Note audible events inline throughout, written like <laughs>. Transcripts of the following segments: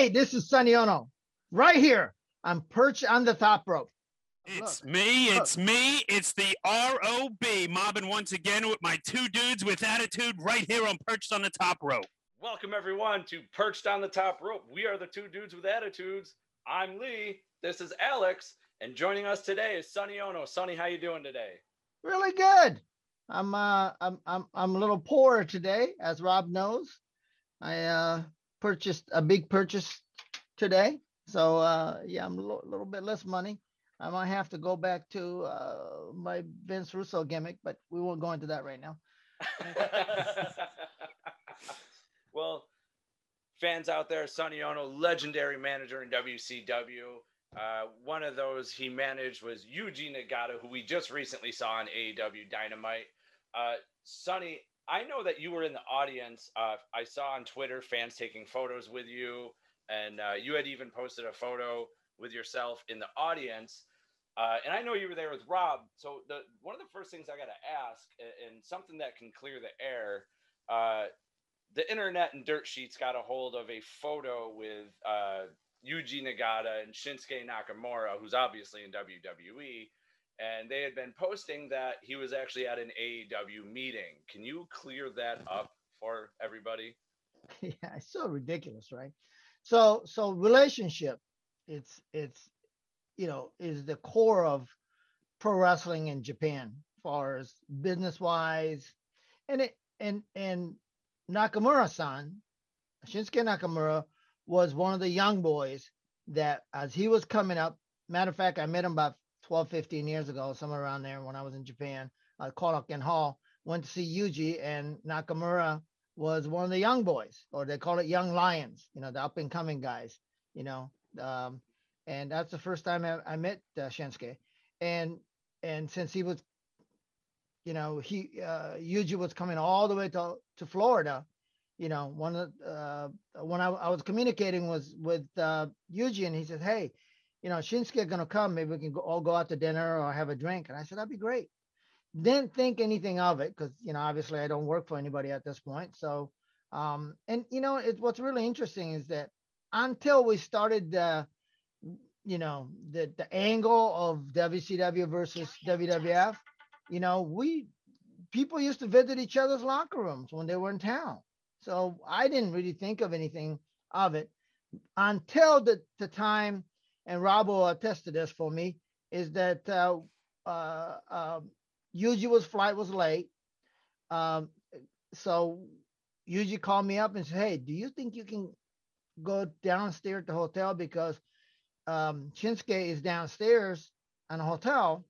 Hey, this is Sonny Onoo, right here. I'm perched on the top rope. It's Look, me, look. it's me, it's the ROB mobbing once again with my two dudes with attitude right here on perched on the top rope. Welcome everyone to Perched on the Top Rope. We are the two dudes with attitudes. I'm Lee. This is Alex, and joining us today is Sonny Onoo. Sonny, how you doing today? Really good. I'm uh I'm I'm I'm a little poor today, as Rob knows. I uh purchased a big purchase today. So uh yeah, I'm a little, bit less money. I might have to go back to uh my Vince Russo gimmick, but we won't go into that right now. <laughs> well, fans out there, Sonny Onoo, legendary manager in WCW. Uh, one of those he managed was Yuji Nagata, who we just recently saw on AEW Dynamite. Uh, Sonny, I know that you were in the audience. Uh, I saw on Twitter fans taking photos with you, and uh, you had even posted a photo with yourself in the audience. Uh, and I know you were there with Rob. So the one of the first things I got to ask, and something that can clear the air, uh, the internet and dirt sheets got a hold of a photo with uh, Yuji Nagata and Shinsuke Nakamura, who's obviously in WWE, and they had been posting that he was actually at an AEW meeting. Can you clear that up for everybody? <laughs> yeah, it's so ridiculous, right? So so relationship, it's it's you know is the core of pro wrestling in Japan, far as business wise, and it and and Nakamura-san, Shinsuke Nakamura was one of the young boys that as he was coming up. Matter of fact, I met him about 12, 15 years ago, somewhere around there when I was in Japan I called at Korakuen Hall. Went to see Yuji and Nakamura was one of the young boys, or they call it young lions, you know, the up and coming guys, you know. Um, and that's the first time I, I met uh, Shinsuke. And and since he was, you know, he uh, Yuji was coming all the way to to Florida, you know, one of uh, when I, I was communicating was with uh, Yuji, and he said, "Hey, you know, Shinsuke gonna come. Maybe we can go, all go out to dinner or have a drink." And I said, "That'd be great." Didn't think anything of it because you know, obviously, I don't work for anybody at this point. So, um, and you know, it, what's really interesting is that until we started the, you know, the the angle of WCW versus WWF, you know, we people used to visit each other's locker rooms when they were in town. So I didn't really think of anything of it until the, the time, and Rob will attest to this for me, is that uh, uh, uh, Yuji was flight was late. Um, so Yuji called me up and said, "Hey, do you think you can go downstairs at the hotel because um, Shinsuke is downstairs in a hotel,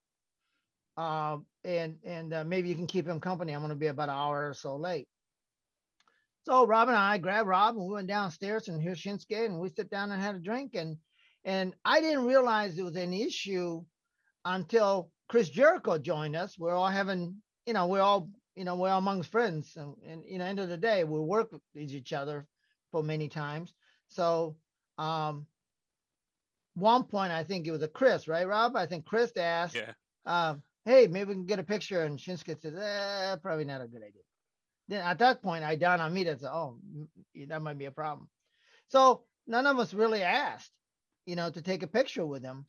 uh, and and uh, maybe you can keep him company. I'm going to be about an hour or so late." So Rob and I grabbed Rob and we went downstairs and here's Shinsuke and we sit down and had a drink and and I didn't realize it was an issue until Chris Jericho joined us. We're all having, you know, we're all, you know, we're all amongst friends and, and you know, end of the day, we work with each other for many times. So um one point I think it was a Chris, right, Rob? I think Chris asked, Yeah. um, hey, maybe we can get a picture. And Shinsuke says, eh, probably not a good idea. Then at that point, I dawned on me that oh, that might be a problem. So none of us really asked, you know, to take a picture with him.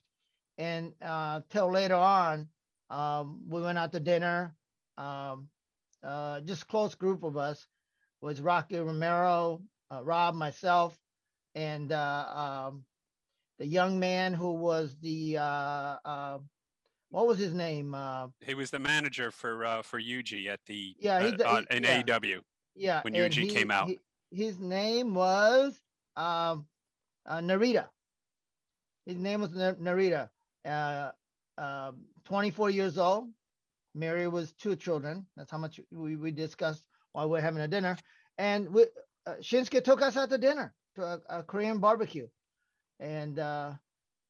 And uh, till later on, um, we went out to dinner. Um, uh, just close group of us was Rocky Romero, uh, Rob, myself, and uh, um, the young man who was the uh, uh, what was his name? Uh, He was the manager for uh, for Yuji at the Yeah, the- uh, he- in yeah. AEW. yeah, when Yuji came out. he- his name was um, uh, Narita. His name was Narita. Uh, um 24 years old. Mary was two children. That's how much we, we discussed while we are having a dinner. And we, uh, Shinsuke took us out to dinner to a, a Korean barbecue. And uh,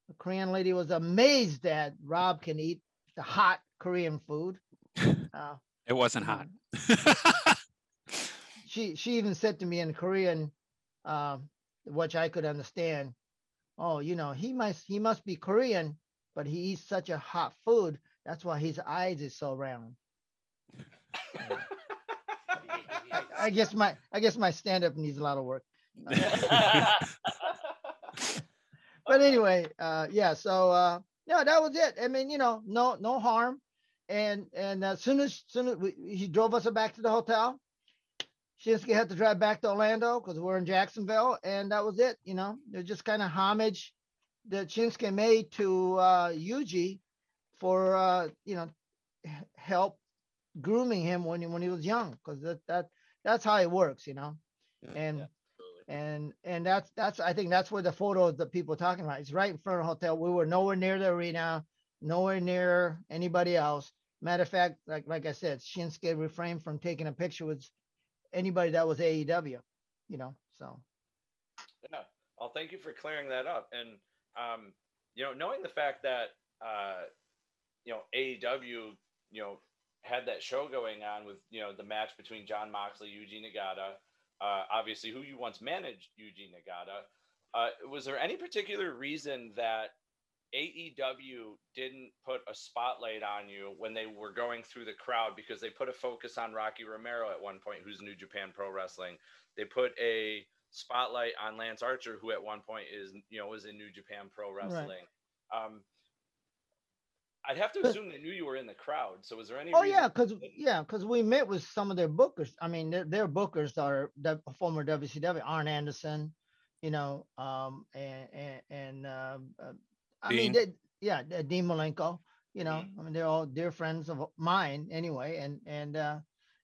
the Korean lady was amazed that Rob can eat the hot Korean food. <laughs> Uh, It wasn't hot. <laughs> she she even said to me in Korean, um, which I could understand. Oh, you know, he must he must be Korean, but he eats such a hot food. That's why his eyes is so round. I, I guess my I guess my stand up needs a lot of work. <laughs> but anyway, uh, yeah. So uh, yeah, that was it. I mean, you know, no no harm. And and as soon as soon as we, he drove us back to the hotel, Shinsuke had to drive back to Orlando because we're in Jacksonville, and that was it. You know, they're just kind of homage that Shinsuke made to uh, Yuji for uh, you know help grooming him when he when he was young, because that that that's how it works, you know. And Yeah, and and that's that's I think that's where the photo that people are talking about. It's right in front of the hotel. We were nowhere near the arena, nowhere near anybody else. Matter of fact, like like I said, Shinsuke refrained from taking a picture with anybody that was AEW, you know. So Yeah. Well, thank you for clearing that up. And um, you know, knowing the fact that uh, you know AEW, you know, had that show going on with you know the match between John Moxley, Yuji Nagata, uh, obviously who you once managed, Yuji Nagata. Uh, was there any particular reason that AEW didn't put a spotlight on you when they were going through the crowd because they put a focus on Rocky Romero at one point, who's New Japan Pro Wrestling. They put a spotlight on Lance Archer, who at one point is you know was in New Japan Pro Wrestling. Um, I'd have to assume they knew you were in the crowd. So was there any? oh yeah, because yeah, because we met with some of their bookers. I mean, their, their bookers are the former WCW, Arn Anderson, you know, um, and and, and uh, I mean, they, yeah, uh, Dean Malenko, you know, I mean, they're all dear friends of mine anyway, and and uh,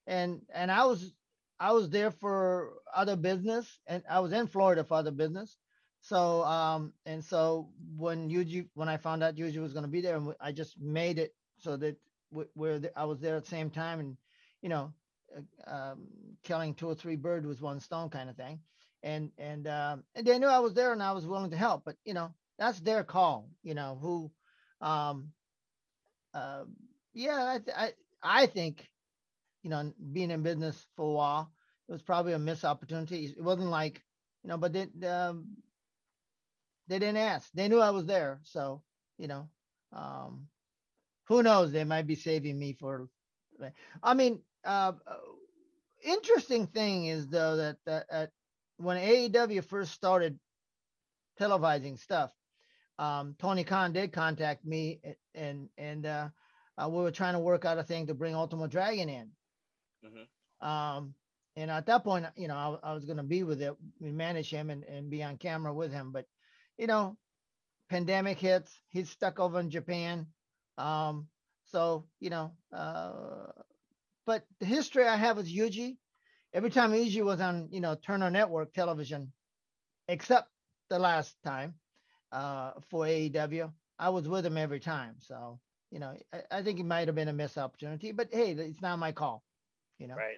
and and I was I was there for other business, and I was in Florida for other business. So um and so when Yuji when I found out Yuji was going to be there, and I just made it so that w- where I was there at the same time, and you know, uh, um, killing two or three birds with one stone kind of thing, and and um, and they knew I was there and I was willing to help, but you know that's their call, you know who, um, uh, yeah, I I I think, you know, being in business for a while, it was probably a missed opportunity. It wasn't like, you know, but they um, they didn't ask. They knew I was there, so you know, um, who knows? They might be saving me for. I mean, uh, interesting thing is though that that uh, when AEW first started televising stuff, um, Tony Khan did contact me, and and uh, uh, we were trying to work out a thing to bring Ultimate Dragon in. Mhm. Um, and at that point, you know, I, I was going to be with it, we manage him and, and be on camera with him. But, you know, pandemic hits, he's stuck over in Japan. Um, so, you know, uh, but the history I have with Yuji, every time Yuji was on, you know, Turner Network television, except the last time uh, for AEW, I was with him every time. So, you know, I, I think it might have been a missed opportunity, but hey, it's not my call. You know, right.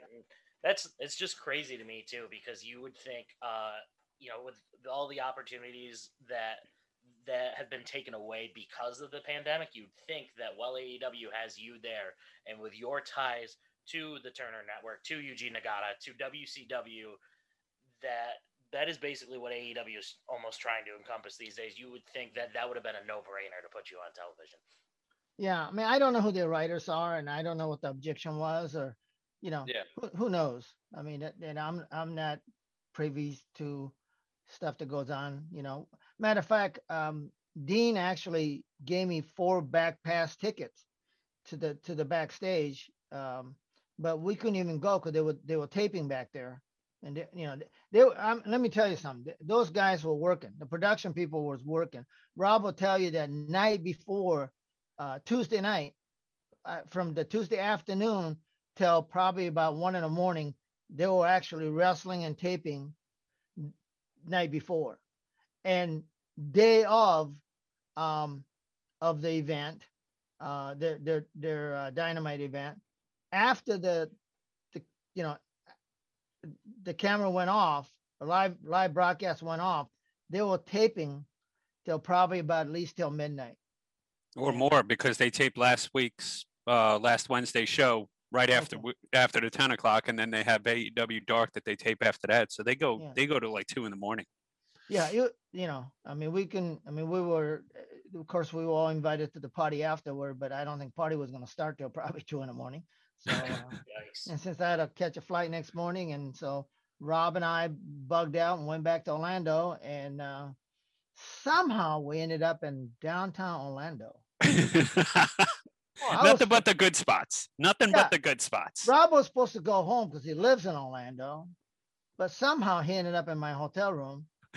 That's it's just crazy to me too because you would think, uh, you know, with all the opportunities that that have been taken away because of the pandemic, you'd think that well AEW has you there, and with your ties to the Turner Network, to Yuji Nagata, to WCW, that that is basically what AEW is almost trying to encompass these days. You would think that that would have been a no-brainer to put you on television. Yeah, I mean, I don't know who their writers are, and I don't know what the objection was, or you know, Yeah. who, who knows? I mean, that- and I'm I'm not privy to stuff that goes on. You know, matter of fact, um, Dean actually gave me four back pass tickets to the to the backstage, um, but we couldn't even go because they were they were taping back there, and they, you know they. Um, let me tell you something. th- Those guys were working. The production people was working. Rob will tell you that night before uh, Tuesday night, uh, from the Tuesday afternoon till probably about one in the morning, they were actually wrestling and taping night before, and day of um, of the event, uh, their their their uh, dynamite event. After the the you know the camera went off, the live live broadcast went off. They were taping till probably about at least till midnight. or more because they taped last week's uh last Wednesday show right after Okay. after the 10 o'clock and then they have AEW dark that they tape after that so they go Yeah. they go to like two in the morning Yeah, you you know, I mean, we can. I mean, we were, of course, we were all invited to the party afterward, but I don't think party was going to start till probably <laughs> two in the morning. So, <laughs> uh, and since I had to catch a flight next morning, and so Rob and I bugged out and went back to Orlando and uh, somehow we ended up in downtown Orlando. <laughs> I Nothing was- but the good spots. Nothing Yeah. but the good spots. Rob was supposed to go home because he lives in Orlando, but somehow he ended up in my hotel room. <laughs>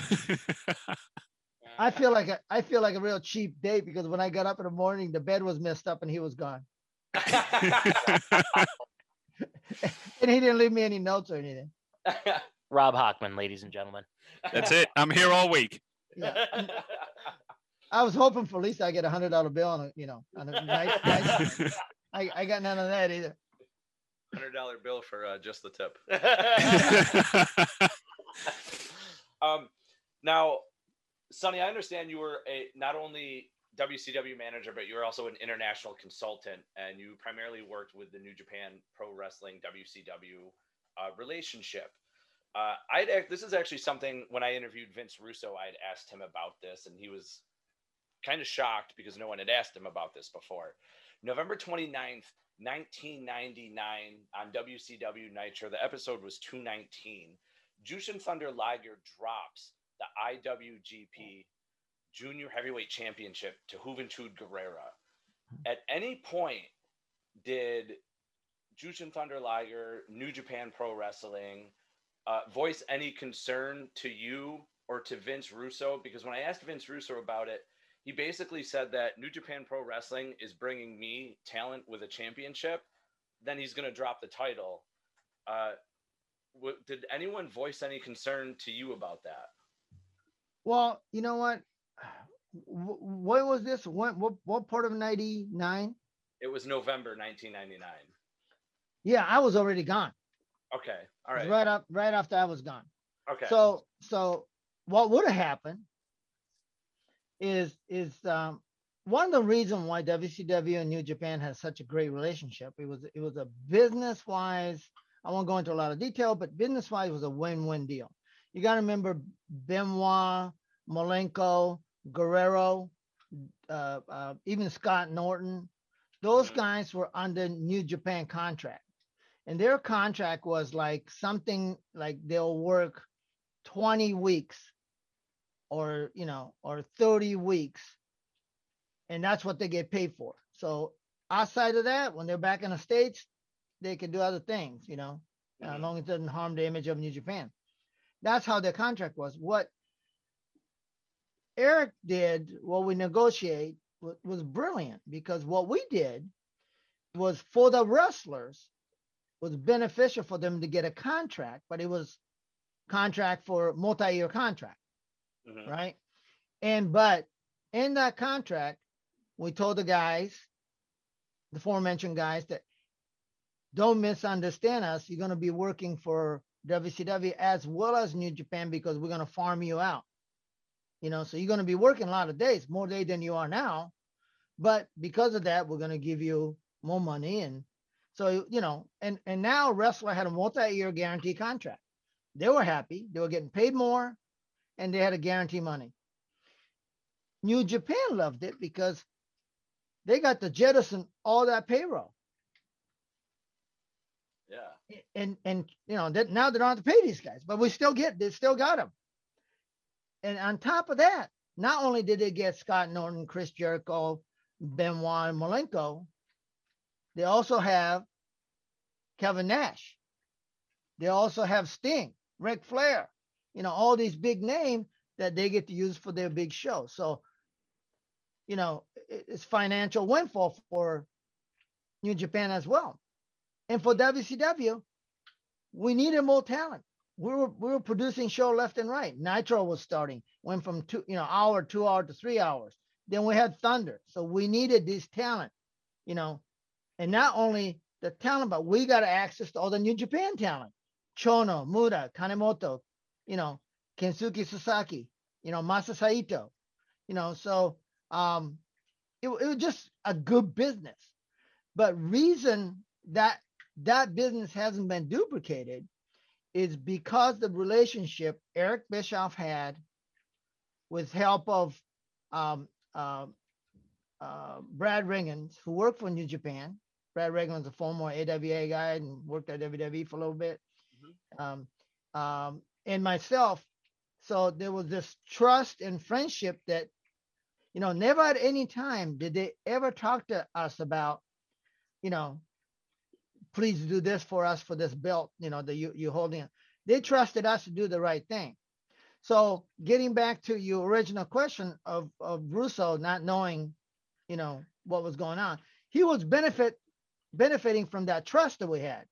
I feel like a, I feel like a real cheap date because when I got up in the morning, the bed was messed up and he was gone, and he didn't leave me any notes or anything. <laughs> Rob Hockman, ladies and gentlemen. That's it. I'm here all week. Yeah, I was hoping for at least I get a hundred dollar bill on a you know on a night. night- <laughs> I I got none of that either. Hundred dollar bill for uh, just the tip. <laughs> Um, now, Sonny, I understand you were a not only WCW manager, but you were also an international consultant, and you primarily worked with the New Japan Pro Wrestling WCW uh, relationship. Uh, I'd this is actually something when I interviewed Vince Russo, I'd asked him about this, and he was kind of shocked because no one had asked him about this before. November 29th, 1999, on WCW Nitro, the episode was 219. Jushin Thunder Liger drops the IWGP Junior Heavyweight Championship to Juventud Guerrera. At any point, did Jushin Thunder Liger, New Japan Pro Wrestling, uh, voice any concern to you or to Vince Russo? Because when I asked Vince Russo about it, he basically said that New Japan Pro Wrestling is bringing me talent with a championship. Then he's going to drop the title. Uh, w- did anyone voice any concern to you about that? Well, you know what? Wh- What was this? What what what part of '99? It was November 1999. Yeah, I was already gone. Okay. All right. Right up right after I was gone. Okay. So so what would have happened is is um one of the reasons why WCW and New Japan has such a great relationship. It was it was a business wise. I won't go into a lot of detail, but business wise was a win win deal. You got to remember Benoit, Malenko, Guerrero, uh, uh, even Scott Norton. Those Mhm. guys were under New Japan contract, and their contract was like something like they'll work 20 weeks or you know or 30 weeks and that's what they get paid for so outside of that when they're back in the states they can do other things you know as Mhm. long as it doesn't harm the image of new japan that's how their contract was what eric did what we negotiate was, was brilliant because what we did was for the wrestlers was beneficial for them to get a contract but it was contract for multi-year contract Mhm. right? And but in that contract, we told the guys, the aforementioned guys, that don't misunderstand us. You're going to be working for WCW as well as New Japan because we're going to farm you out. You know, so you're going to be working a lot of days, more days than you are now. But because of that, we're going to give you more money. And so, you know, and and now wrestler had a multi-year guarantee contract. They were happy. They were getting paid more and they had a guarantee money. New Japan loved it because they got to jettison all that payroll. Yeah. And and you know that now they don't have to pay these guys, but we still get they still got them. And on top of that, not only did they get Scott Norton, Chris Jericho, Benoit, and Malenko, they also have Kevin Nash. They also have Sting, Ric Flair, you know, all these big names that they get to use for their big show. So, you know, it's financial windfall for New Japan as well. And for WCW, we needed more talent. We were we were producing show left and right. Nitro was starting, went from two, you know, hour, two hour to three hours. Then we had Thunder. So we needed this talent, you know, and not only the talent, but we got access to all the New Japan talent. Chono, Muto, Kanemoto, you know, Kensuke Sasaki, you know, Masa Saito, you know, so um it, it was just a good business. But reason that that business hasn't been duplicated is because the relationship Eric Bischoff had with help of um, uh, uh, Brad Rheingans, who worked for New Japan. Brad Rheingans was a former AWA guy and worked at WWE for a little bit. Um, um, and myself so there was this trust and friendship that, you know, never at any time did they ever talk to us about, you know, please do this for us for this belt, you know, that you you holding. They trusted us to do the right thing. So getting back to your original question of of Russo not knowing, you know, what was going on, he was benefit benefiting from that trust that we had,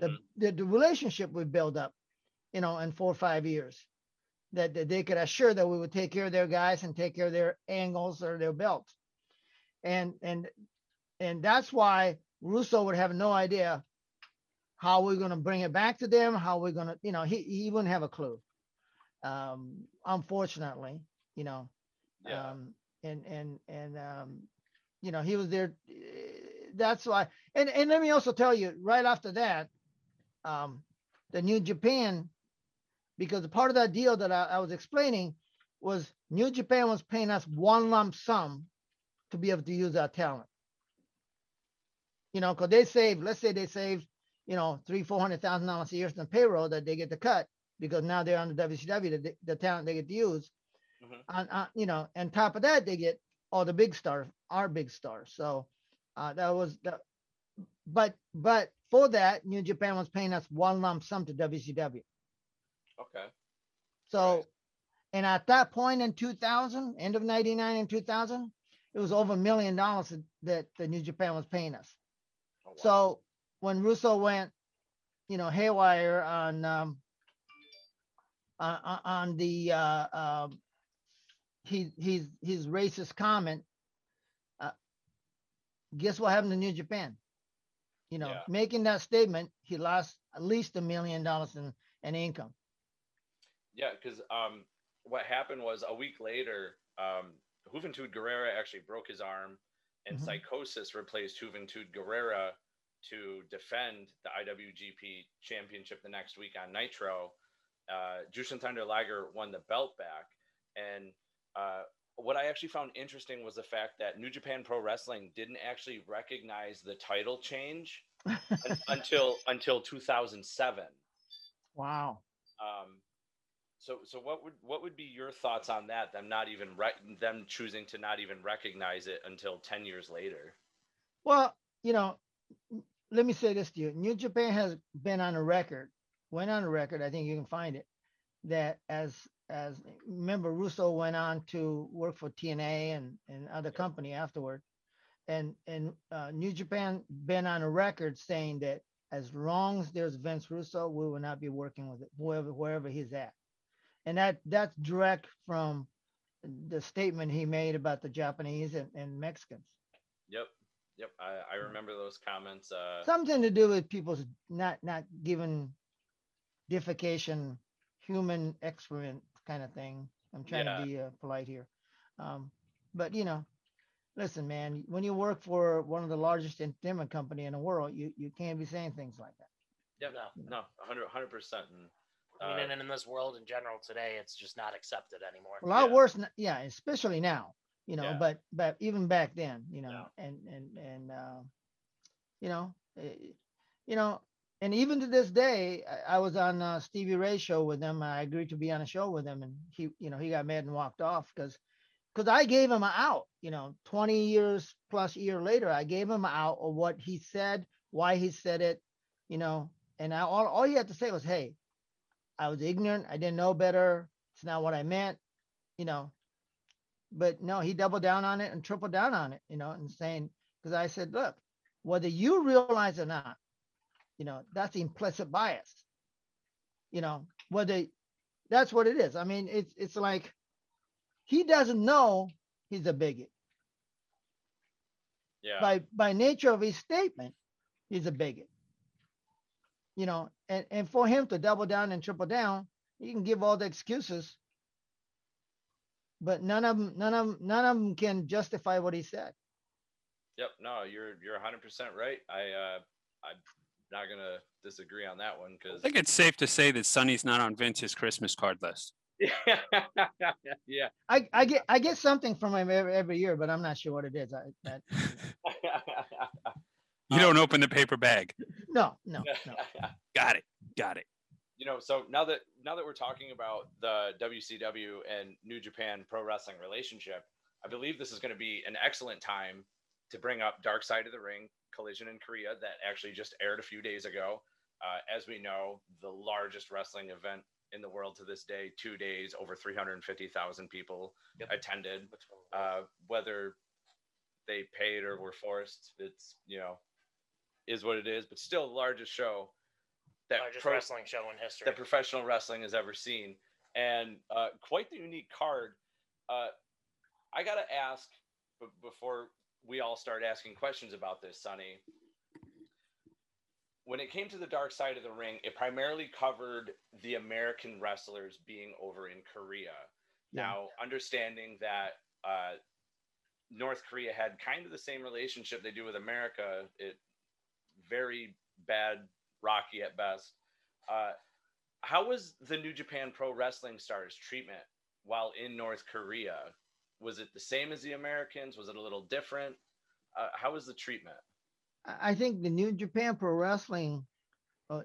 the, Mhm. the the relationship we built up, you know, in four or five years, that, that they could assure that we would take care of their guys and take care of their angles or their belts, and and and that's why Russo would have no idea how we're going to bring it back to them, how we're going to, you know, he he wouldn't have a clue. Um, unfortunately, you know, Yeah. um, and and and um, you know, he was there. That's why. And and let me also tell you, right after that, um, the New Japan, because part of that deal that I, I was explaining was New Japan was paying us one lump sum to be able to use our talent. You know, because they saved, let's say they saved, you know, three, four hundred thousand dollars a year from payroll that they get to cut because now they're on the WCW, the, the talent they get to use. Mhm. On, on, you know, and top of that, they get all the big stars, our big stars. So uh, that was the, but but for that, New Japan was paying us one lump sum to WCW. Okay. So, Right. and at that point in 2000, end of 99 and 2000, it was over a million dollars that- that the New Japan was paying us. Oh, wow. So when Russo went, you know, haywire on um, on, on- on the uh, um, he he's his racist comment, uh, guess what happened to New Japan? You know, Yeah. making that statement, he lost at least a million dollars in, in income. Yeah, because um, what happened was a week later, um, Juventud Guerrera actually broke his arm, and Mhm. Psychosis replaced Juventud Guerrera to defend the IWGP Championship the next week on Nitro. Uh, Jushin Thunder Liger won the belt back, and uh, what I actually found interesting was the fact that New Japan Pro Wrestling didn't actually recognize the title change un- <laughs> until until 2007. wow. Um, so, so what would what would be your thoughts on that? Them not even re- them choosing to not even recognize it until ten years later. Well, you know, let me say this to you. New Japan has been on a record, went on a record, I think you can find it, that as as remember Russo went on to work for TNA and, and other company afterward. And and uh, New Japan been on a record saying that as long as there's Vince Russo, we will not be working with it, wherever wherever he's at. And that that's direct from the statement he made about the Japanese and, and Mexicans. Yep, yep. I, I remember those comments. Uh, something to do with people's not not giving defecation human excrement kind of thing i'm trying Yeah. to be uh, polite here um but you know listen man when you work for one of the largest entertainment company in the world you you can't be saying things like that yep, No. no, 100 percent. And I mean, uh, and, and in this world in general today, it's just not accepted anymore. a lot Yeah. worse n- yeah especially now you know Yeah. but but even back then you know Yeah. and and and uh, you know eh, you know and even to this day I, I was on uh, stevie ray show with him i agreed to be on a show with him and he you know he got mad and walked off because because i gave him an out you know 20 years plus year later i gave him an out of what he said why he said it you know and I, all, all he had to say was hey i was ignorant i didn't know better it's not what i meant you know but no, he doubled down on it and tripled down on it, you know, and saying, because I said, look, whether you realize or not, you know, that's implicit bias. You know, whether that's what it is. I mean, it's it's like he doesn't know he's a bigot. yeah, By by nature of his statement, he's a bigot. You know, and, and for him to double down and triple down, he can give all the excuses, but none of them, none of 'em- none of them can justify what he said. yep. No, you're you're 100 percent right. I uh, I'm not gonna disagree on that one because I think it's safe to say that Sonny's not on Vince's Christmas card list. <laughs> yeah. I, I get I get something from him every, every year, but I'm not sure what it is. I, that, <laughs> You don't open the paper bag. no, no, no. <laughs> Got it. Got it. you know, so now that now that we're talking about the WCW and New Japan Pro Wrestling relationship, I believe this is going to be an excellent time to bring up Dark Side of the Ring Collision in Korea that actually just aired a few days ago. Uh, as we know, the largest wrestling event in the world to this day, two days, over 350,000 people Yep. attended. Uh, whether they paid or were forced, it's, you know, is what it is, but still the largest show that largest pro- wrestling show in history. that professional wrestling has ever seen, and uh, quite the unique card. Uh, I gotta ask b- before we all start asking questions about this, Sonny. When it came to the dark side of the ring, it primarily covered the American wrestlers being over in Korea. Yeah. Now, understanding that uh, North Korea had kind of the same relationship they do with America, it very bad, rocky at best. Uh, how was the New Japan Pro Wrestling Stars treatment while in North Korea? Was it the same as the Americans? Was it a little different? Uh, how was the treatment? I- think the New Japan Pro Wrestling uh,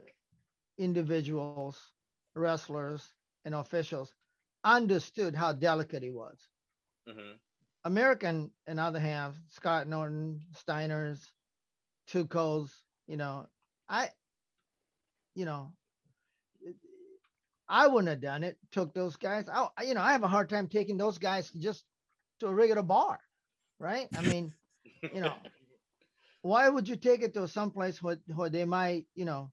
individuals, wrestlers, and officials understood how delicate he was. hmm American, on the other hand, Scott Norton, Steiners, Tuco's, you know, I, you know, I wouldn't have done it. Took those guys. I, you know, I have a hard time taking those guys just to a regular bar, right? I mean, you know, <laughs> why would you take it to someplace where, where they might, you know,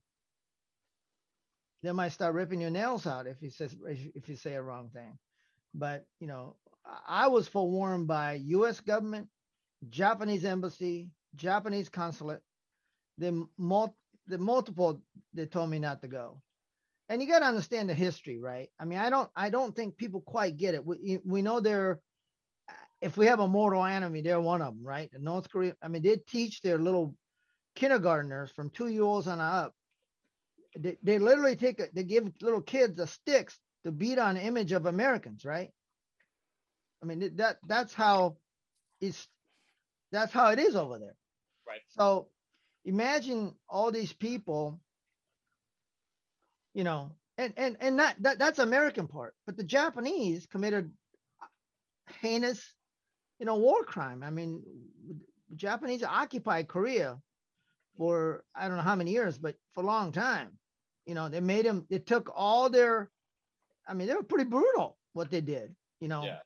they might start ripping your nails out if you says if you- say a wrong thing. But you know, I was forewarned by U.S. government, Japanese embassy, Japanese consulate, the the multiple they told me not to go. And you got to understand the history, right? I mean, I don't I don't think people quite get it. We we know they're if we have a mortal enemy, they're one of them, right? The North Korea, I mean, they teach their little kindergartners from two year olds on up. They, they literally take a, they give little kids the sticks to beat on the image of Americans, right? I mean, that that's how it's that's how it is over there. Right. So imagine all these people, you know, and and and not that that's American part, but the Japanese committed heinous, you know, war crime. I mean, the Japanese occupied Korea for I don't know how many years, but for a long time. You know, they made them. They took all their. I mean, they were pretty brutal what they did. You know, Yeah.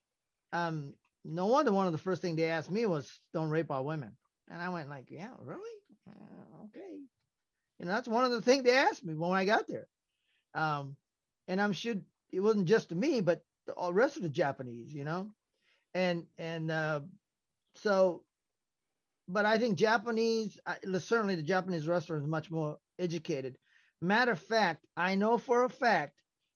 um, no wonder one of the first thing they asked me was, "Don't rape our women," and I went like, "Yeah, really? Uh, okay." Know, that's one of the things they asked me when I got there. Um, and I'm sure it wasn't just to me, but the rest of the Japanese. You know, and and uh, so but I think Japanese, uh, certainly the Japanese wrestler is much more educated. Matter of fact, I know for a fact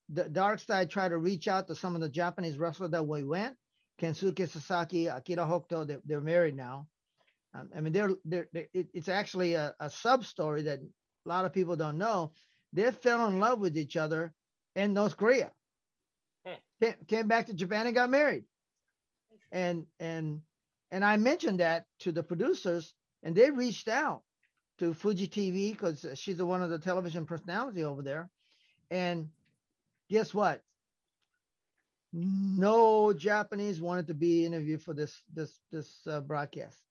the Dark Side tried to reach out to some of the Japanese wrestlers that we went. Kensuke Sasaki, Akira Hokuto, they're, they're married now. Um, I mean, they're, they're, they it, it's actually a, a sub story that a lot of people don't know. They fell in love with each other in North Korea. Hmm. Came, came back to Japan and got married. And and and I mentioned that to the producers, and they reached out to Fuji TV because she's the one of the television personality over there. And guess what? No Japanese wanted to be interviewed for this this this uh, broadcast.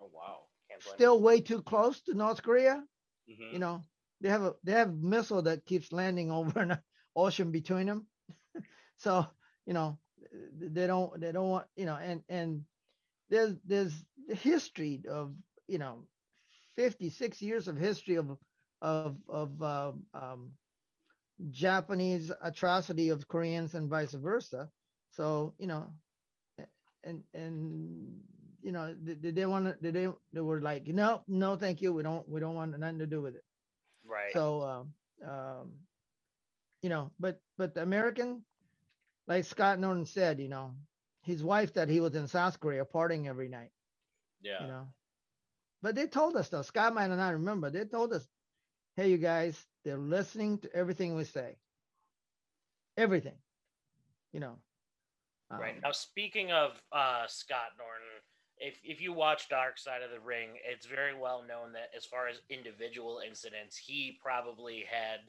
Oh wow. Still way too close to North Korea. Mhm. You know, they have a they have missile that keeps landing <laughs> over an ocean between them. <laughs> so you know they don't they don't want you know and and there's there's the history of you know 56 years of history of of of um, um, Japanese atrocity of Koreans and vice versa. So you know, and and you know did, did they want to? Did they they were like no no thank you we don't we don't want nothing to do with it. Right. So um, um, you know, but but the American, like Scott Norton said, you know, his wife that he was in South Korea partying every night. Yeah. you know. But they told us though, Scott might not remember. They told us, hey, you guys, they're listening to everything we say. Everything. You know. Right. Um, Now, speaking of uh, Scott Norton, if, if you watch Dark Side of the Ring, it's very well known that as far as individual incidents, he probably had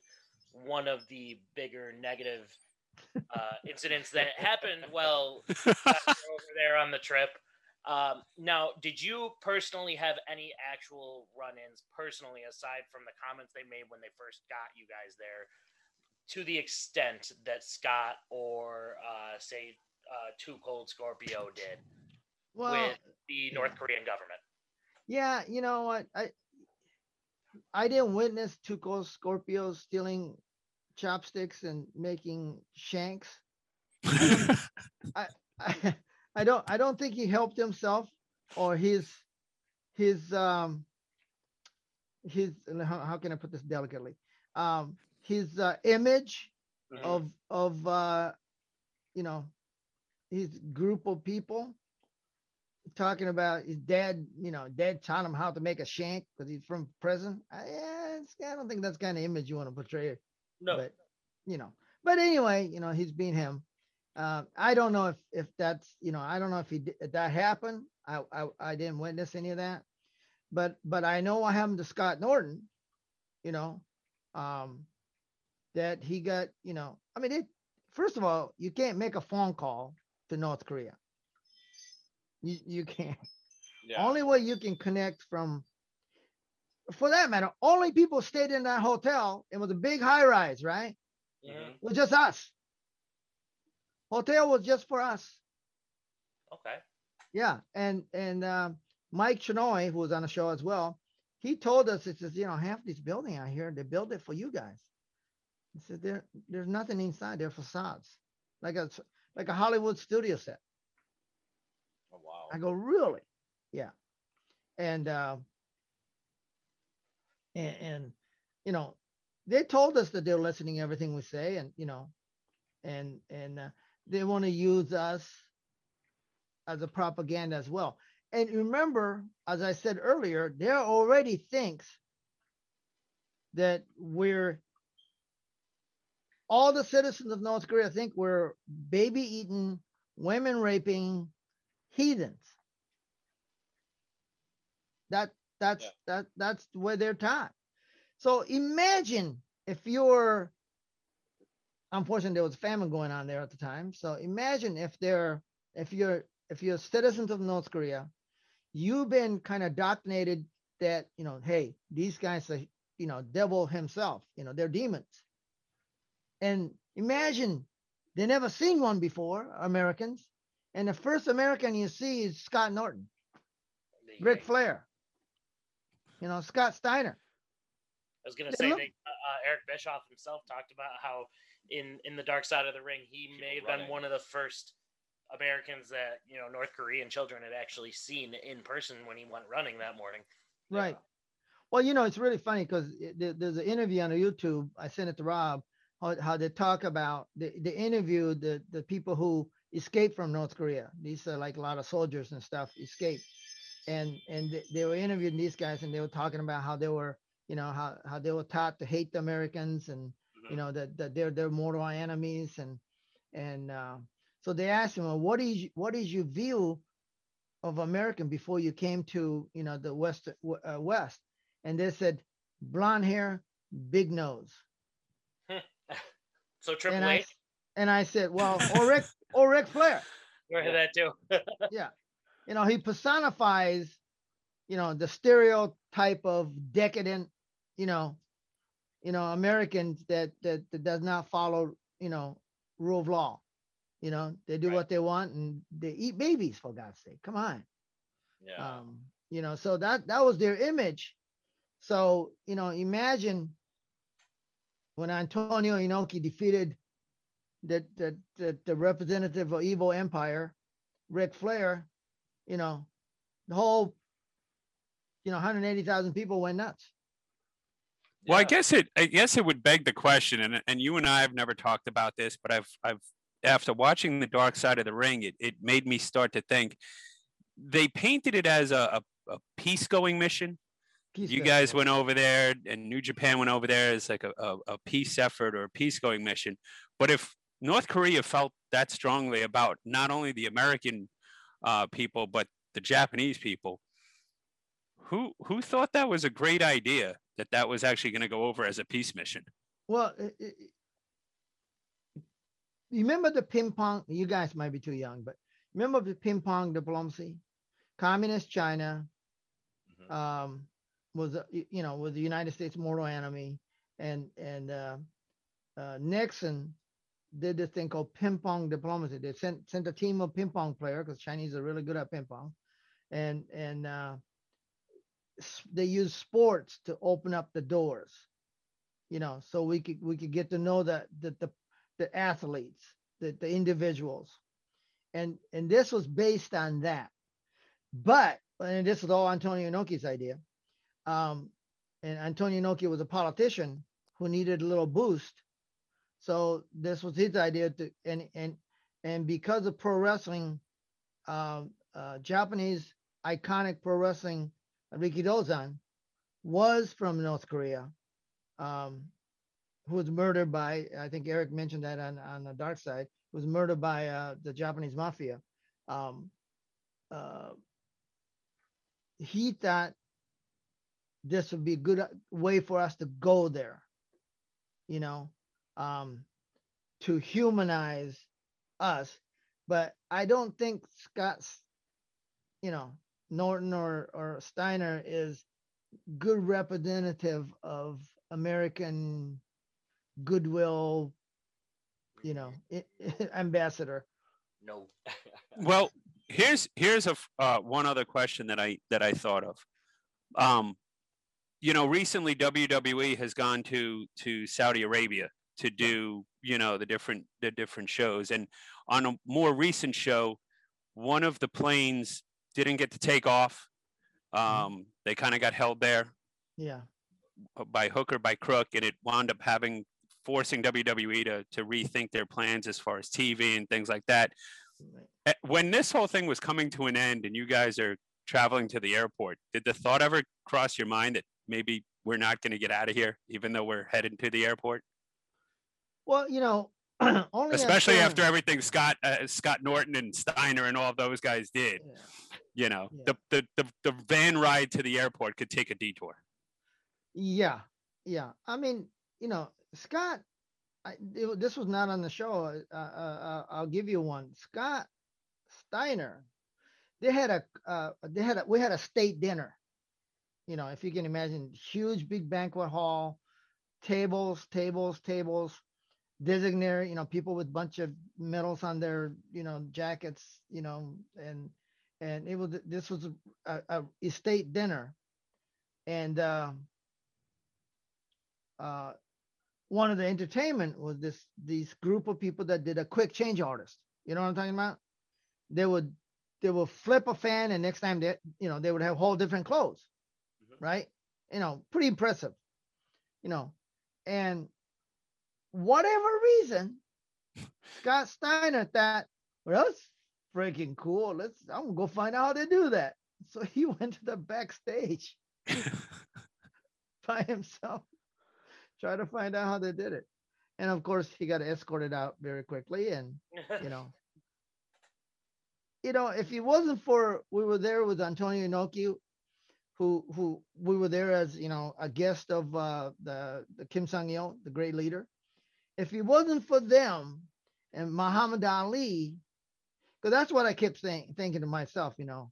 one of the bigger negative uh, <laughs> incidents that happened while <laughs> over there on the trip. Um, now, did you personally have any actual run-ins personally, aside from the comments they made when they first got you guys there, to the extent that Scott or uh, say uh, Two Cold Scorpio did Well, with the North Korean government? yeah, you know what? I I didn't witness Tuco Scorpio stealing chopsticks and making shanks. <laughs> I, I don't I don't think he helped himself or his his um his how, how can I put this delicately? Um his uh, image Mhm. of of uh you know his group of people talking about his dad you know dad taught him how to make a shank because he's from prison. I, yeah, I don't think that's kind of image you want to portray No. but you know. But anyway you know he's being him. Uh, i don't know if if that's you know i don't know if he if that happened. I, I i didn't witness any of that. But but i know what happened to scott norton you know um that he got you know i mean it first of all you can't make a phone call to north korea you, you can't. Yeah. only way you can connect from for that matter only people stayed in that hotel it was a big high rise right? It was just us. Hotel was just for us. Okay. yeah and and um, mike chinoy who was on the show as well he told us it says you know half this building out here they built it for you guys. He said there there's nothing inside they're facades like a like a hollywood studio set Oh, wow. I go, really? Yeah. And uh, and, and you know, they told us that they're listening everything we say, and you know, and and uh, they want to use us as a propaganda as well. And remember, as I said earlier, there already thinks that we're all the citizens of North Korea think we're baby eating, women raping heathens. That that's Yeah. that that's where they're taught. So imagine if you're unfortunately there was famine going on there at the time. So imagine if they're if you're if you're citizens of North Korea, you've been kind of indoctrinated that you know, hey, these guys are you know devil himself, you know, they're demons. And imagine they never seen one before, Americans. And the first American you see is Scott Norton, Ric Flair, you know, Scott Steiner. I was gonna say look- they, uh, Eric Bischoff himself talked about how in in the Dark Side of the Ring he People may have running. been one of the first Americans that you know North Korean children had actually seen in person when he went running that morning. Right. Well, you know, it's really funny because there's an interview on YouTube. I sent it to Rob. How, how they talk about the the interview the the people who escaped from North Korea. These are like a lot of soldiers and stuff escaped, and and they, were interviewing these guys and they were talking about how they were you know how how they were taught to hate the Americans and you know that, that they're they're mortal enemies. And and uh, so they asked him well, what is what is your view of American before you came to you know the west uh, west? And they said blonde hair big nose. <laughs> So Triple and I H, and I said well or Rick or Ric Flair <laughs> heard that too. <laughs> Yeah. You know he personifies you know the stereotype of decadent you know you know americans that that, that does not follow you know rule of law you know they do Right. what they want and they eat babies for god's sake come on Yeah. um you know so that that was their image so you know imagine when antonio inoki defeated the the the, the representative of evil empire Ric flair you know the whole you know 180000 people went nuts Well, I guess it. I guess it would beg the question, and and you and I have never talked about this, but I've I've after watching the Dark Side of the Ring, it it made me start to think. They painted it as a a, a peace going mission. Peace You guys festival. went over there, and New Japan went over there as like a, a, a peace effort or a peace going mission. But if North Korea felt that strongly about not only the American uh, people but the Japanese people, who who thought that was a great idea that that was actually going to go over as a peace mission? Well, i- i- i- remember the ping pong? You guys might be too young, but remember the ping pong diplomacy? Communist China Mhm. um, was, you know, was the United States mortal enemy, and and uh, uh, Nixon did this thing called ping pong diplomacy. They sent sent a team of ping pong players because Chinese are really good at ping pong, and and uh, they use sports to open up the doors you know so we could we could get to know the the the, the athletes the, the individuals. And and this was based on that. But and this is all antonio inoki's idea um and antonio inoki was a politician who needed a little boost so this was his idea to and and and because of pro wrestling um uh japanese iconic pro wrestling rikidozan was from north korea um, who was murdered by, I think Eric mentioned that on, on the dark side, was murdered by uh, the Japanese mafia. Um, uh, he thought this would be a good way for us to go there, you know, um, to humanize us. But I don't think Scott's, you know, Norton or, or Steiner is good representative of American goodwill, you know, i- <laughs> ambassador. No. <laughs> Well, here's here's a uh, one other question that I that I thought of. Um, you know, recently WWE has gone to to Saudi Arabia to do you know the different the different shows, and on a more recent show, one of the planes didn't get to take off. Um, they kind of got held there Yeah. uh, by hook or by crook, and it wound up having forcing WWE to to rethink their plans as far as TV and things like that. right. Eh, When this whole thing was coming to an end, and you guys are traveling to the airport, did the thought ever cross your mind that maybe we're not going to get out of here, even though we're heading to the airport? Well, you know, <clears throat> only Especially after everything Scott uh, Scott Norton and Steiner and all those guys did. Yeah. You know, Yeah. the, the the the van ride to the airport could take a detour. Yeah, yeah. I mean, you know, Scott. I, it this was not on the show. Uh, uh, uh, I'll give you one. Scott Steiner. They had a. Uh, they had a. We had a state dinner. You know, if you can imagine, huge, big banquet hall, tables, tables, tables, designated. You know, people with bunch of medals on their, you know, jackets. You know, and and it was. This was a, a, a state dinner, and. Uh, uh, one of the entertainment was this these group of people that did a quick change artist. You know what I'm talking about? They would they would flip a fan, and next time they you know they would have whole different clothes, Mhm. right? You know, pretty impressive. You know, and whatever reason, Scott Steiner thought, well, that's freaking cool. Let's I'm gonna go find out how they do that. So <laughs> he went to the backstage <laughs> by himself, try to find out how they did it. And of course, he got escorted out very quickly. And you know, <laughs> you know, if it wasn't for we were there with Antonio Inoki, who who we were there as you know a guest of uh, the the Kim Sang Il, the great leader. If it wasn't for them and Muhammad Ali, because that's what I kept saying, thinking to myself, you know,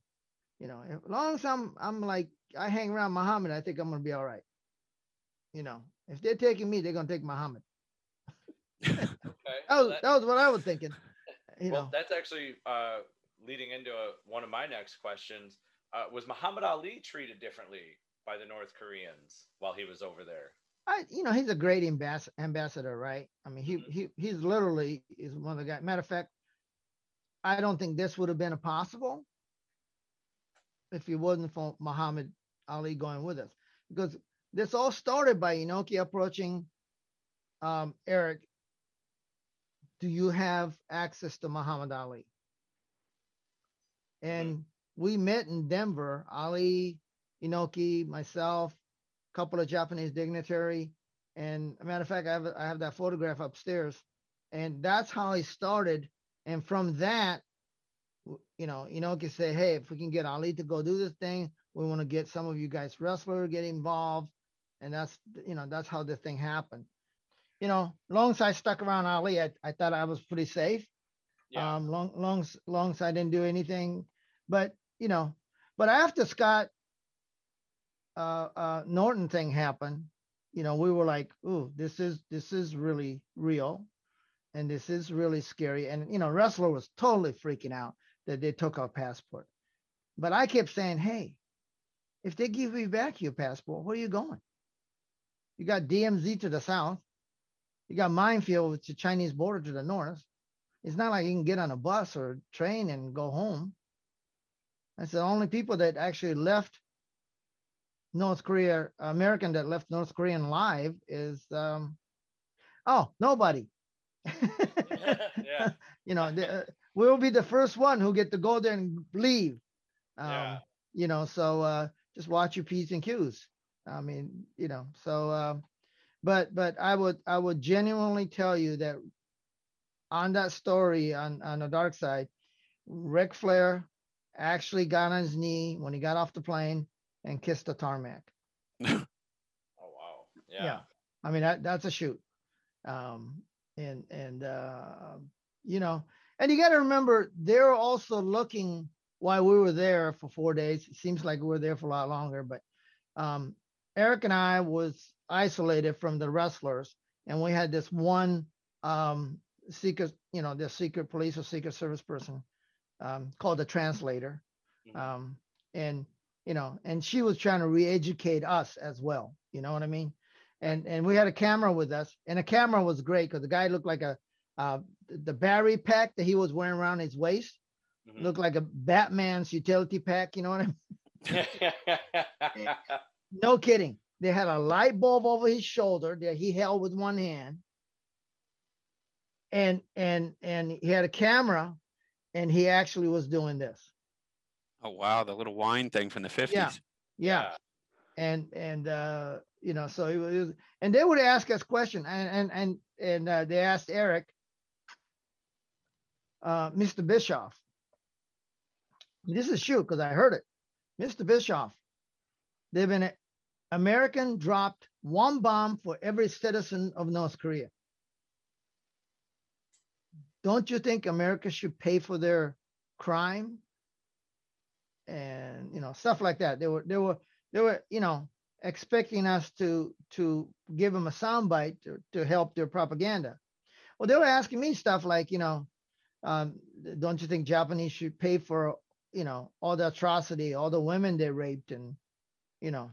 you know, as long as I'm I'm like I hang around Muhammad, I think I'm gonna be all right. You know, if they're taking me, they're gonna take Muhammad. <laughs> Okay. <laughs> That well, was that- that was what I was thinking. You <laughs> well, know, that's actually uh, leading into a, one of my next questions. Uh, was Muhammad Ali treated differently by the North Koreans while he was over there? I you know he's a great ambas- ambassador, right? I mean, he Mhm. he he's literally is one of the guys. Matter of fact, I don't think this would have been possible if it wasn't for Muhammad Ali going with us, because this all started by Inoki approaching um, Eric. Do you have access to Muhammad Ali? And we met in Denver. Ali, Inoki, myself, couple of Japanese dignitary, and a matter of fact, I have I have that photograph upstairs, and that's how he started. And from that, you know, Inoki say, hey, if we can get Ali to go do this thing, we want to get some of you guys wrestler get involved, and that's you know that's how the thing happened. you know, long as I stuck around Ali, I, I thought I was pretty safe. Yeah. Um, long, long, long as I didn't do anything, but you know, but after Scott, uh, uh, Norton thing happened, you know, we were like, ooh, this is, this is really real. And this is really scary. And, you know, wrestler was totally freaking out that they took our passport. But I kept saying, hey, if they give you back your passport, where are you going? You got DMZ to the south. You got minefield the Chinese border to the north. It's not like you can get on a bus or train and go home. That's the only people that actually left North Korea, American that left North Korean live is, um, oh, nobody. <laughs> Yeah. <laughs> you know, the, uh, we'll be the first one who get to go there and leave. Um, Yeah. You know, so uh, just watch your p's and q's. I mean, you know, so um, but but I would I would genuinely tell you that on that story on on the dark side, Ric Flair actually got on his knee when he got off the plane and kiss the tarmac. <laughs> Oh wow. Yeah. Yeah. I mean that that's a shoot. Um and and uh you know, and you got to remember they're also looking while we were there for 4 days. It seems like we were there for a lot longer, but um Eric and I was isolated from the wrestlers and we had this one um secret, you know, the secret police or secret service person um called the translator. Mhm. Um and you know, and she was trying to re-educate us as well. You know what I mean? And and we had a camera with us, and the camera was great because the guy looked like a uh, the Barry pack that he was wearing around his waist Mhm. looked like a Batman's utility pack. You know what I mean? <laughs> No kidding. They had a light bulb over his shoulder that he held with one hand, and and and he had a camera, and he actually was doing this. Oh wow, the little wine thing from the fifties. Yeah. yeah, and and uh you know so it was and they would ask us questions and and and and uh, they asked eric uh mr bischoff. This is true because i heard it. Mr bischoff they've been american dropped one bomb for every citizen of north korea. Don't you think america should pay for their crime and you know stuff like that. They were they were they were you know expecting us to to give them a soundbite to, to help their propaganda. Well they were asking me stuff like you know um, don't you think japanese should pay for you know all the atrocity all the women they raped and you know?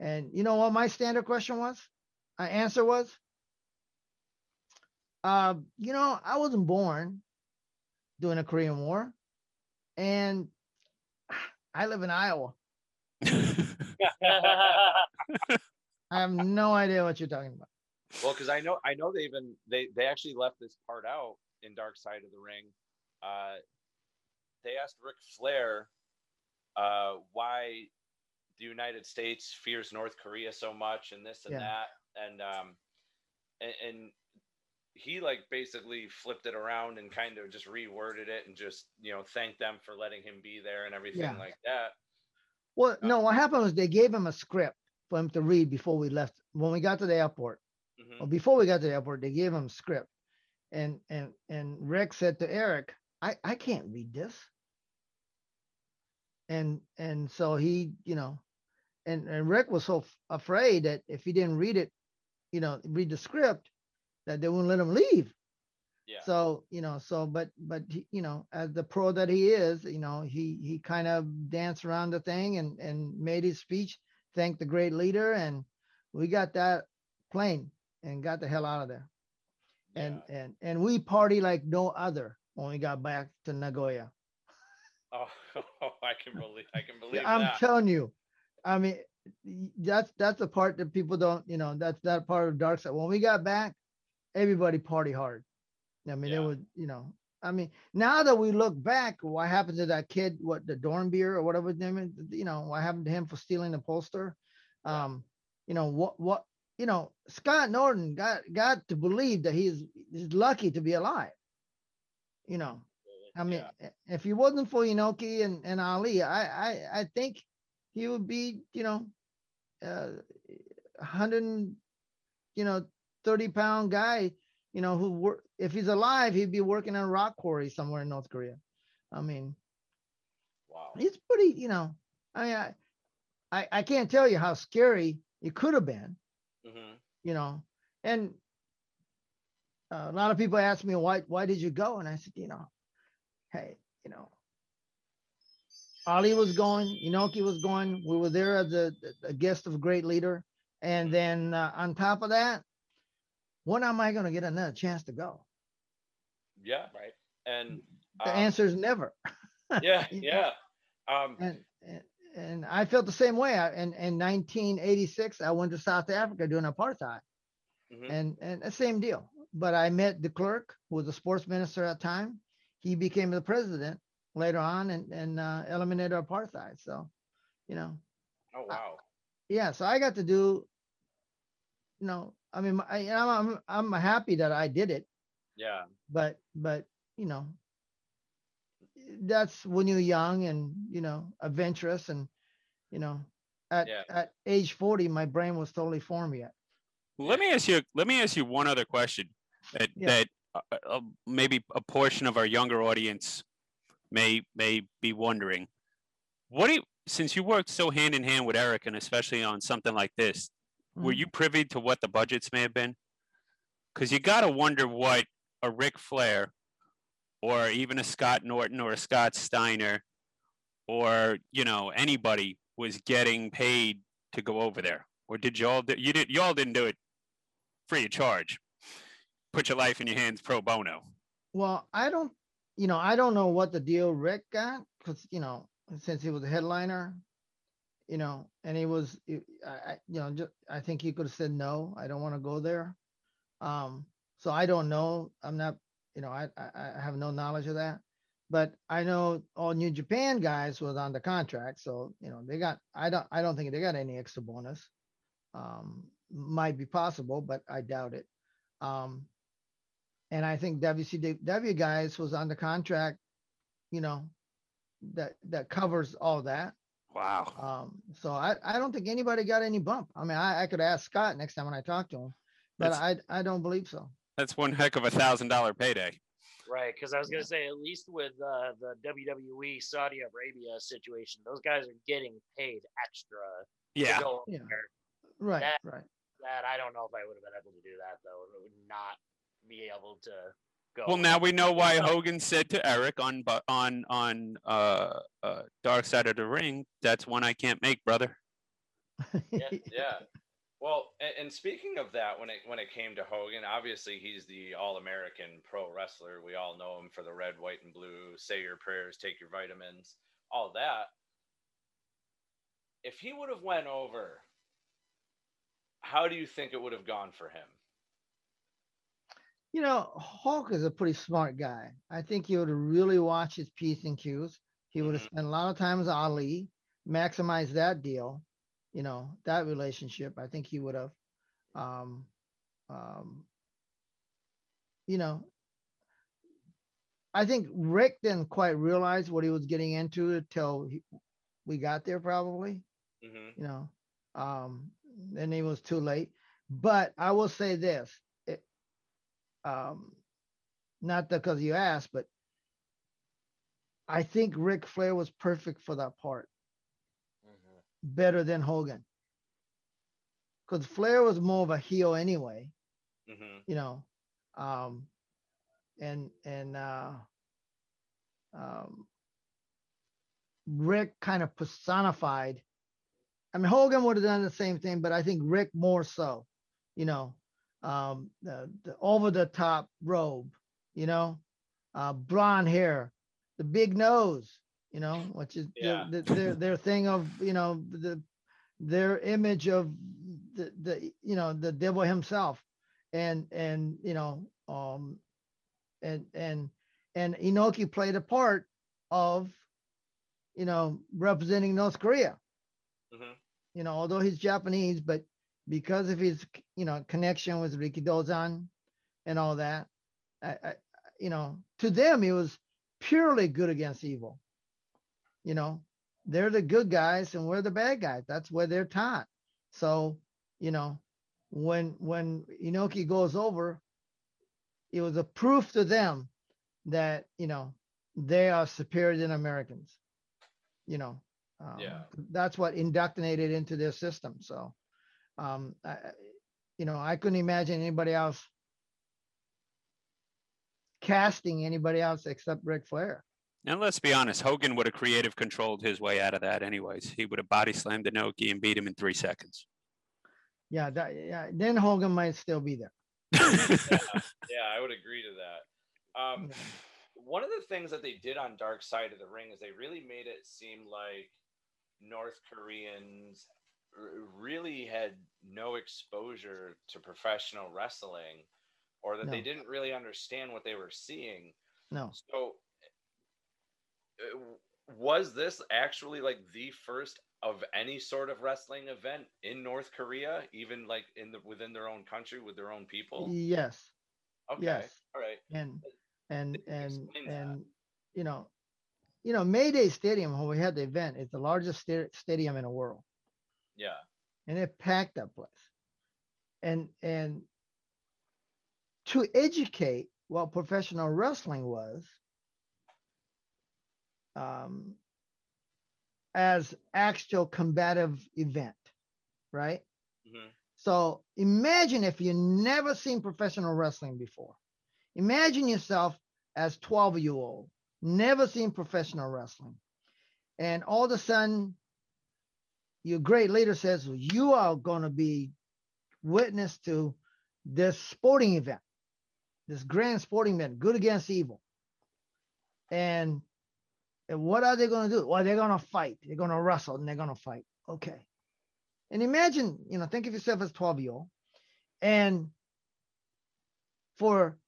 And you know what my standard question was? My answer was uh, you know i wasn't born during the korean war and i live in iowa <laughs> I have no idea what you're talking about. well, because I know I know they even they they actually left this part out in Dark Side of the Ring. Uh, they asked Ric Flair uh, why the United States fears North Korea so much and this and Yeah. that, and um, and, and he like basically flipped it around and kind of just reworded it and just you know thanked them for letting him be there and everything Yeah. like that. Well, no, what happened was they gave him a script for him to read before we left. When we got to the airport, Mhm. or before we got to the airport, they gave him a script. And and and Ric said to Eric, I, I can't read this. And and so he, you know, and, and Ric was so f- afraid that if he didn't read it, you know, read the script, that they wouldn't let him leave. Yeah. So, you know, so but but he, you know, as the pro that he is, you know, he he kind of danced around the thing and and made his speech, thanked the great leader, and we got that plane and got the hell out of there. And yeah. and and we party like no other when we got back to Nagoya. <laughs> oh, I can believe I can believe I'm that. telling you, I mean, that's that's the part that people don't, you know, that's that part of dark side. When we got back, everybody party hard. I mean, Yeah. they would, you know, I mean, now that we look back, what happened to that kid, what the Dornbeer or whatever his name is, you know, what happened to him for stealing the poster? Yeah. Um, you know, what what you know, Scott Norton got got to believe that he's he's lucky to be alive. You know, I mean, Yeah. if he wasn't for Inoki and, and Ali, I, I I think he would be, you know, uh, 100, you know, 30 pound guy, you know, who work if he's alive, he'd be working on a rock quarry somewhere in North Korea. I mean, Wow. it's pretty, you know, I mean, I, I, I can't tell you how scary it could have been, hmm you know, and uh, a lot of people ask me, why, why did you go? And I said, you know, hey, you know, Ali was going, Inoki was going. We were there as a, a guest of a great leader. And then uh, on top of that, when am I going to get another chance to go? Yeah. Right. And The um, answer is never. <laughs> yeah, yeah. Um, and and- and I felt the same way. I, in in 1986, I went to South Africa doing apartheid, mhm. and and the same deal. But I met de Klerk who was the sports minister at the time. He became the president later on, and and uh, eliminated apartheid. So, you know, Oh wow. yeah. So I got to do. You know, I mean, I, I'm I'm I'm happy that I did it, Yeah. but but you know, that's when you're young and you know adventurous and you know at Yeah. at age 40 my brain was totally formed yet Let me ask you. Let me ask you one other question that Yeah. that uh, uh, maybe a portion of our younger audience may may be wondering. What do you, since you worked so hand in hand with Eric, and especially on something like this, were Mhm. you privy to what the budgets may have been? Because you got to wonder what a Ric Flair, or even a Scott Norton or a Scott Steiner, or you know anybody was getting paid to go over there, or did y'all? Do, you did. Y'all didn't do it free of charge. Put your life in your hands pro bono. well i don't you know i don't know what the deal ric got because you know since he was a headliner you know and he was I, you know just, i think he could have said no i don't want to go there. Um so i don't know i'm not you know I, I i have no knowledge of that. But i know all new japan guys was on the contract so you know they got i don't i don't think they got any extra bonus. Um might be possible but i doubt it. Um and i think wcw guys was on the contract you know that that covers all that Wow. um, so I, I don't think anybody got any bump. I mean, I, I could ask Scott next time when I talk to him, but I, I don't believe so. That's one heck of a thousand dollar payday. Right, because I was gonna say at least with uh, the WWE Saudi Arabia situation, those guys are getting paid extra Yeah. to go over Yeah. Right, That- right. That I don't know if I would have been able to do that though. It would not be able to go. Well, now we know why Hogan said to Eric on on on uh, uh, Dark Side of the Ring, "That's one I can't make, brother." <laughs> Yeah. Yeah. Well, and, and speaking of that, when it when it came to Hogan, obviously he's the all-American pro wrestler. We all know him for the red, white, and blue. Say your prayers, take your vitamins, all that. If he would have went over, how do you think it would have gone for him? You know, Hulk is a pretty smart guy. I think he would have really watched his P's and Q's. He would have Mhm. spent a lot of time with Ali, maximize that deal, you know, that relationship. I think he would have, um, um, you know, I think Ric didn't quite realize what he was getting into until he, we got there, probably hmm you know um then it was too late but i will say this um not because you asked but i think Ric flair was perfect for that part. Mhm. better than hogan. Because flair was more of a heel anyway hmm you know um and and uh um ric kind of personified i mean hogan would have done the same thing but i think ric more so you know um the, the over the top robe you know? Uh blonde hair the big nose you know which is Yeah. the, their their thing of you know the their image of the, the you know the devil himself. And and you know um and and and Inoki played a part of you know representing North Korea. Hmm you know although he's Japanese but because of his you know connection with Riki Dozan and all that I, I you know to them it was purely good against evil you know they're the good guys and we're the bad guys that's where they're taught so you know when when Inoki goes over, it was a proof to them that you know they are superior than Americans. You know, um, Yeah. that's what indoctrinated into their system. So, um, I, I- you know, I couldn't imagine anybody else casting anybody else except Ric Flair. And let's be honest, Hogan would have creative controlled his way out of that anyways. He would have body slammed Inoki and beat him in three seconds. Yeah, that, yeah. Then Hogan might still be there. <laughs> yeah, I would agree to that. Um, one of the things that they did on Dark Side of the Ring is they really made it seem like North Koreans r- really had no exposure to professional wrestling or that they didn't really understand what they were seeing. No, So, uh, was this actually like the first of any sort of wrestling event in North Korea, even like in the within their own country with their own people? yes, Okay, yes. all right. and and you and that? and you know, you know, Mayday Stadium where we had the event is the largest sta- stadium in the world. Yeah. and it packed that place. And and to educate what professional wrestling was um, as actual combative event, right? hmm So imagine if you never seen professional wrestling before. Imagine yourself as 12 year old, never seen professional wrestling. And all of a sudden, your great leader says, "Well, you are going to be witness to this sporting event, this grand sporting event, good against evil. And, and what are they going to do? Well, they're going to fight. They're going to wrestle and they're going to fight. Okay. And imagine, you know, think of yourself as 12 year old. And for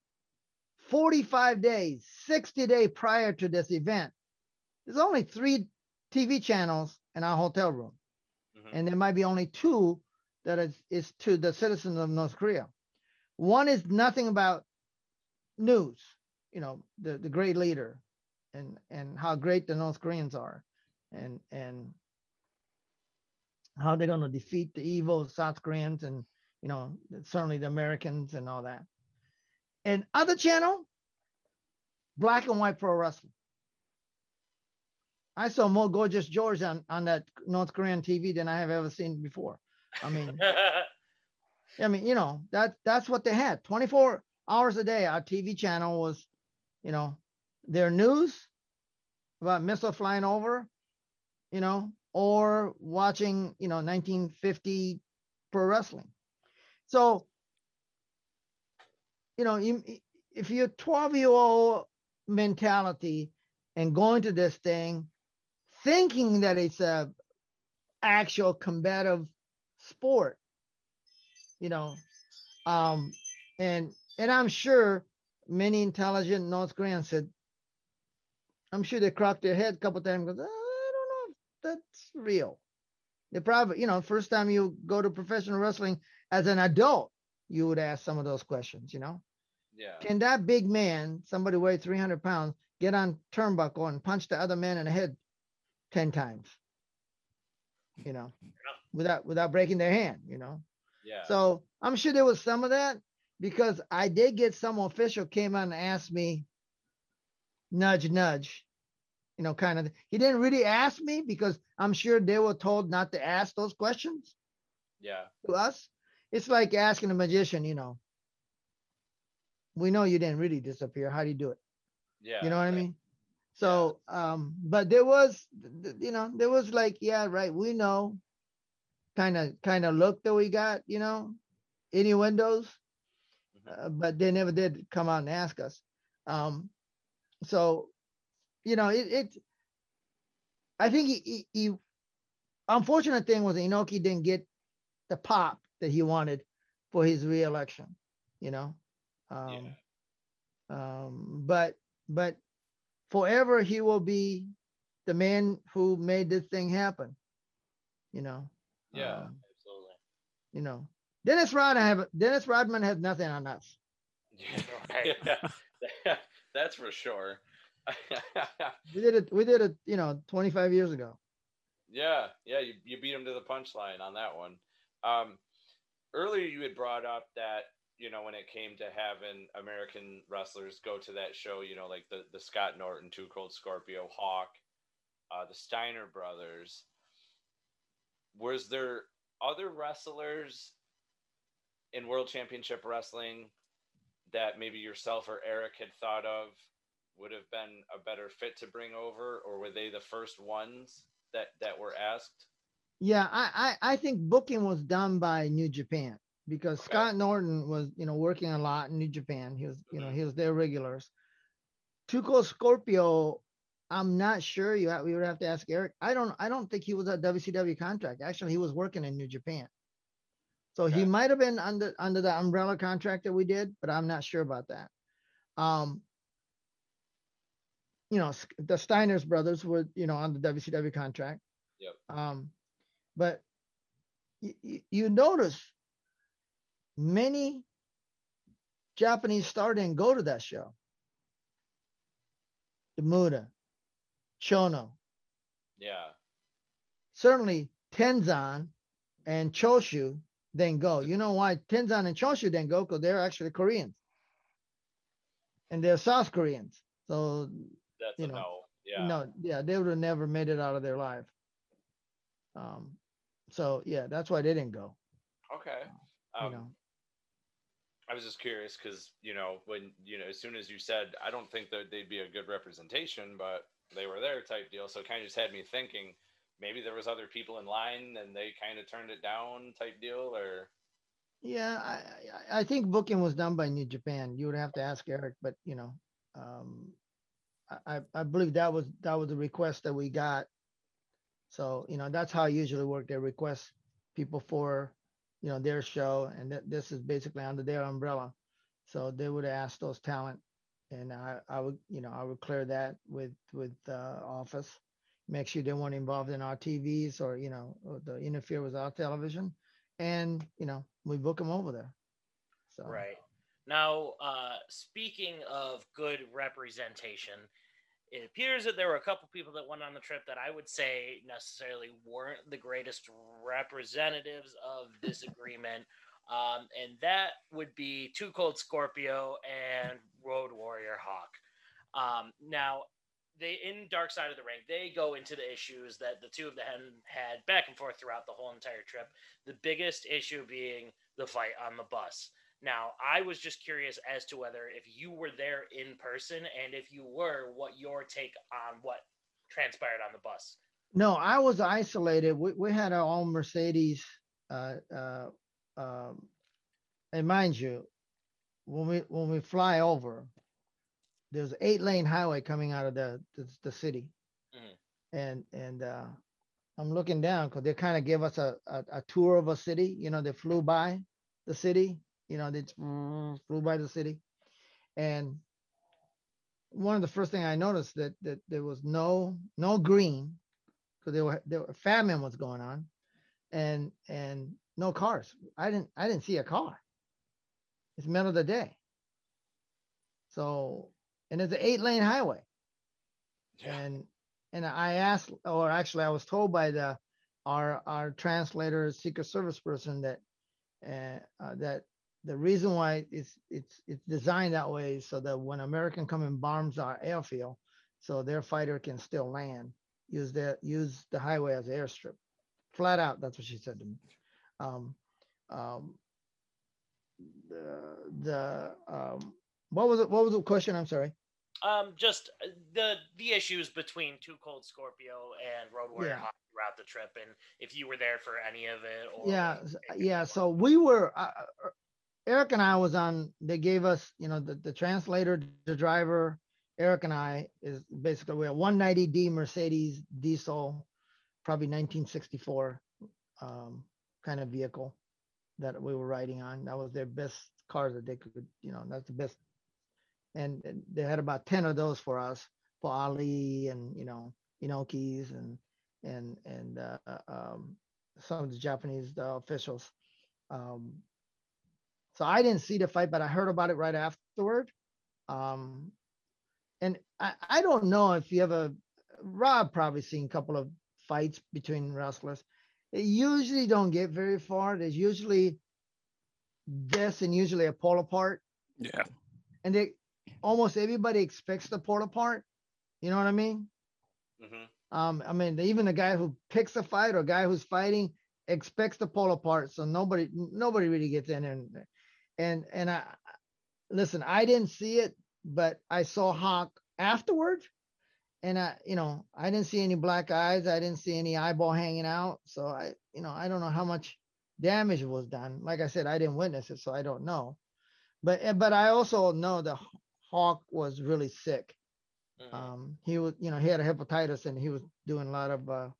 45 days, 60 days prior to this event, there's only three TV channels in our hotel room. Hmm And there might be only two that is, is to the citizens of North Korea. One is nothing about news, you know, the, the great leader and, and how great the North Koreans are and, and how they're going to defeat the evil South Koreans and, you know, certainly the Americans and all that. And other channel, black and white pro wrestling. I saw more gorgeous George on, on that North Korean TV than I have ever seen before. I mean, <laughs> I mean, you know, that that's what they had. 24 hours a day, our TV channel was, you know, their news about missile flying over, you know, or watching, you know, 1950 pro wrestling. So, you know, you, if you're 12 year old mentality and going to this thing thinking that it's a actual combative sport, you know, um, and and I'm sure many intelligent North Koreans said, I'm sure they cracked their head a couple times. Goes, I don't know if that's real. They probably, you know, first time you go to professional wrestling as an adult, you would ask some of those questions. You know, Yeah. can that big man, somebody weigh 300 pounds, get on turnbuckle and punch the other man in the head 10 times? You know, without without breaking their hand. You know. Yeah. So I'm sure there was some of that because I did get some official came on and asked me, nudge, nudge, you know, kind of. He didn't really ask me because I'm sure they were told not to ask those questions yeah. to us. It's like asking a magician, you know, we know you didn't really disappear. How do you do it? Yeah. You know what I mean? So, um, but there was, you know, there was like, yeah, right. We know kind of, kind of look that we got, you know, any windows, Mhm. uh, but they never did come out and ask us. Um, so, you know, it, it I think he, he, he, unfortunate thing was Inoki didn't get the pop that he wanted for his reelection, you know? Um, um, but but forever he will be the man who made this thing happen. You know. Yeah. Um, Absolutely. you know. Dennis Rodman have Dennis Rodman has nothing on us. Yeah. <laughs> That's for sure. <laughs> We did it. We did it. You know, 25 years ago. yeah. Yeah. You, you beat him to the punchline on that one. Um, earlier you had brought up that you know when it came to having American wrestlers go to that show, you know, like the the Scott Norton, Two Cold Scorpio, Hawk, uh, the Steiner brothers. Was there other wrestlers in World Championship Wrestling that maybe yourself or Eric had thought of would have been a better fit to bring over, or were they the first ones that that were asked? Yeah, I I, I think booking was done by New Japan because Okay. Scott Norton was you know working a lot in New Japan. He was you know Mhm. he was their regulars. Tuco Scorpio, I'm not sure. You ha- we would have to ask Eric. I don't I don't think he was a WCW contract. Actually, he was working in New Japan. So he might have been under under the umbrella contract that we did, but I'm not sure about that. Um, you know, the Steiner's brothers were you know on the WCW contract. Yep. Um, but you notice many Japanese star didn't go to that show. Demuda, Chono, Yeah. certainly Tenzan and Choshu didn't go. You know why Tenzan and Choshu didn't go? Because they're actually Koreans. And they're South Koreans. So That's You know, no. Yeah. no, yeah, they would have never made it out of their life. Um, so yeah, that's why they didn't go. Okay. You Um, know. I was just curious because you know when you know as soon as you said I don't think that they'd be a good representation, but they were there type deal. So it kind of just had me thinking maybe there was other people in line and they kind of turned it down type deal or Yeah, I, I think booking was done by New Japan. You would have to ask Eric, but you know, um, I, I I believe that was that was the request that we got. So you know, that's how I usually work. They request people for, you know, their show, and th- this is basically under their umbrella. So they would ask those talent, and I I would you know I would clear that with with uh, office, make sure they weren't involved in our TVs or you know or the interfere with our television and you know we book them over there. So Right. Now, uh, speaking of good representation, it appears that there were a couple people that went on the trip that I would say necessarily weren't the greatest representatives of this <laughs> agreement. Um, and that would be Two Cold Scorpio and Road Warrior Hawk. Um, now, they in Dark Side of the Ring, they go into the issues that the two of them had back and forth throughout the whole entire trip. The biggest issue being the fight on the bus. Now, I was just curious as to whether if you were there in person and if you were, what your take on what transpired on the bus. no, I was isolated. We we had our own Mercedes, uh, uh, um, and mind you, when we when we fly over, there's an eight lane highway coming out of the the, the city, Mhm. and and uh, I'm looking down because they kind of give us a, a a tour of a city. You know, they flew by the city. You know, they flew by the city, and one of the first thing I noticed that that there was no no green because there were there were famine was going on, and and no cars. I didn't I didn't see a car. It's middle of the day. So and it's an eight lane highway. yeah. And and I asked, or actually I was told by the our our translator, Secret Service person that uh, uh, that the reason why it's it's it's designed that way is so that when American come and bombs our airfield, so their fighter can still land, use the use the highway as an airstrip. Flat out, that's what she said to me. Um, um, the the um, what was it? What was the question? I'm sorry. Um, just uh, the the issues between Two Cold Scorpio and Road Warrior Yeah. Throughout the trip, and if you were there for any of it, or yeah what s- you yeah so we were uh, uh, eric and i was on they gave us you know the, the translator the driver. Eric and i is basically we have 190d mercedes diesel probably 1964 um, kind of vehicle that we were riding on. That was their best cars that they could you know that's the best. And, and they had about 10 of those for us for ali and you know inokis and and and uh, uh, um, some of the Japanese uh, officials. Um, so I didn't see the fight, but I heard about it right afterward. Um, and I, I don't know if you ever, Rob probably seen a couple of fights between wrestlers. They usually don't get very far. There's usually this and usually a pull apart. Yeah. And they almost everybody expects the pull apart. You know what I mean? Mm-hmm. Um, I mean, even the guy who picks a fight or guy who's fighting expects to pull apart. So nobody, nobody really gets in there. And, and, I, listen, I didn't see it, but I saw Hawk afterwards. And I, you know, I didn't see any black eyes. I didn't see any eyeball hanging out. So I, you know, I don't know how much damage was done. Like I said, I didn't witness it, so I don't know. But, eh, but I also know the Hawk was really sick Mhm. um, he was, you know, he had a hepatitis and he was doing a lot of uh,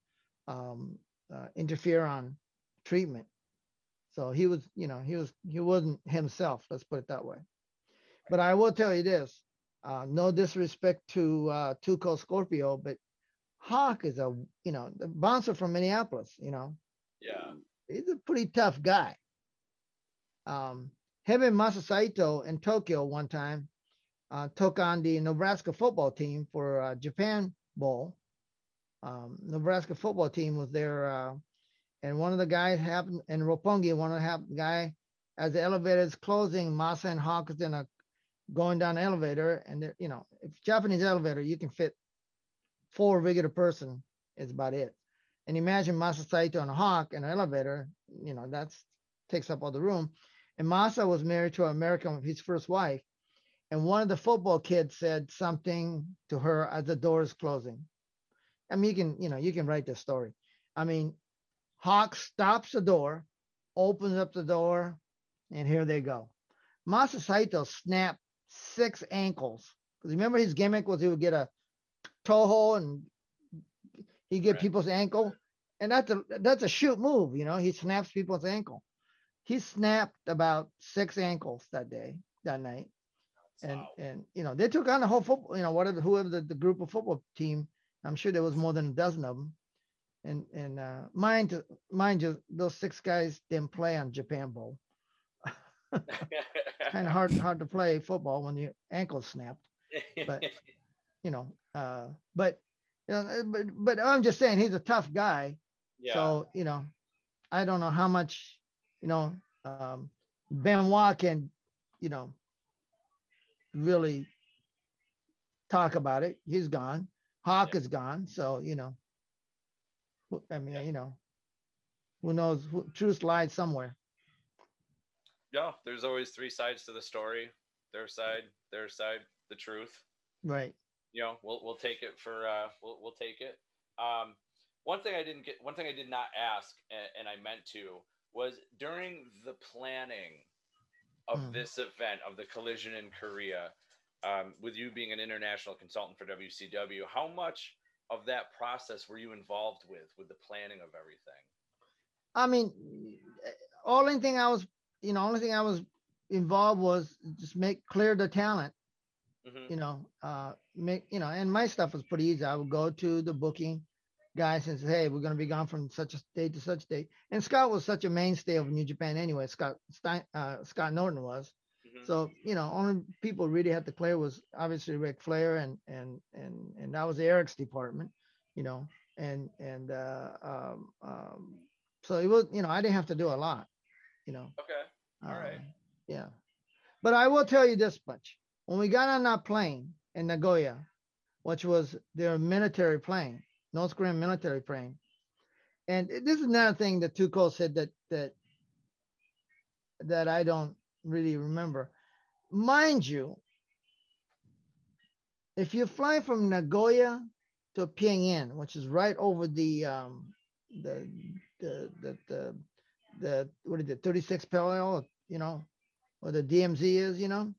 um, uh, interferon treatment. So he was, you know, he was, he wasn't himself. Let's put it that way. But I will tell you this: uh, no disrespect to uh, Tuco Scorpio, but Hawk is a, you know, the bouncer from Minneapolis. You know, yeah. he's a pretty tough guy. Um, him and Masa Saito in Tokyo one time uh, took on the Nebraska football team for uh, Japan Bowl. Um, Nebraska football team was there, uh, and one of the guys happened in Roppongi. One of the guy, as the elevator is closing, Masa and Hawk is in a going down the elevator, and you know, if Japanese elevator, you can fit four regular person. Is about it. And imagine Masa Saito and a Hawk in an elevator. You know, that's takes up all the room. And Masa was married to an American, his first wife. And one of the football kids said something to her as the door is closing. I mean, you can, you know, you can write the story. I mean, Hawk stops the door, opens up the door, and here they go. Masa Saito snapped six ankles. Because remember his gimmick was he would get a toe and he'd get Right. people's ankle. And that's a that's a shoot move, you know. He snaps people's ankle. He snapped about six ankles that day, that night and Wow. and you know they took on the whole football you know whatever whoever the, the group of football team i'm sure there was more than a dozen of them and and uh mind mind you those six guys didn't play on japan bowl. Kind of hard hard to play football when your ankle snapped but- <laughs> you know uh but you know uh, but but i'm just saying he's a tough guy. Yeah. so you know i don't know how much you know um benoit can you know really talk about it. He's gone. Hawk Yeah. is gone. So you know who- i mean you know who knows who, truth lies somewhere yeah, there's always three sides to the story. Their side, their side, the truth. right you know, we'll we'll take it for uh, we'll we'll take it. Um, one thing I didn't get, one thing I did not ask, and, and I meant to, was during the planning of Mm. this event of the collision in Korea, um, with you being an international consultant for WCW, how much of that process were you involved with, with the planning of everything? i mean only thing i was you know only thing i was involved was just make clear the talent hmm you know, uh, make, you know, and my stuff was pretty easy. I would go to the booking guys and say, Hey, we're going to be gone from such a date to such date. And Scott was such a mainstay of New Japan anyway. Scott Stein, uh, Scott Norton was. Hmm So, you know, only people really had to clear was obviously Ric Flair and, and, and, and that was Eric's department, you know, and, and, uh, um, um, so it was, you know, I didn't have to do a lot, you know. Okay. All right. Um, Yeah. But I will tell you this much. When we got on that plane in Nagoya, which was their military plane, North Korean military plane, and this is another thing that Tuco said that that that I don't really remember. Mind you, if you fly from Nagoya to Pyongyang, which is right over the um the the the the, the what is it, 36 parallel, you know, where the DMZ is, you know.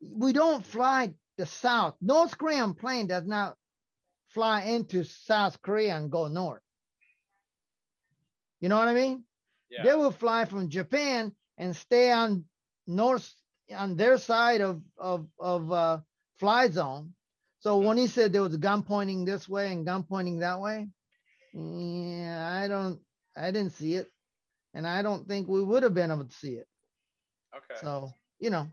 We don't fly the south. North Korean plane does not fly into South Korea and go north. You know what I mean? Yeah. They will fly from Japan and stay on north on their side of of of uh, fly zone. So when he said there was a gun pointing this way and gun pointing that way, yeah, I don't, I didn't see it, and I don't think we would have been able to see it. okay. So you know,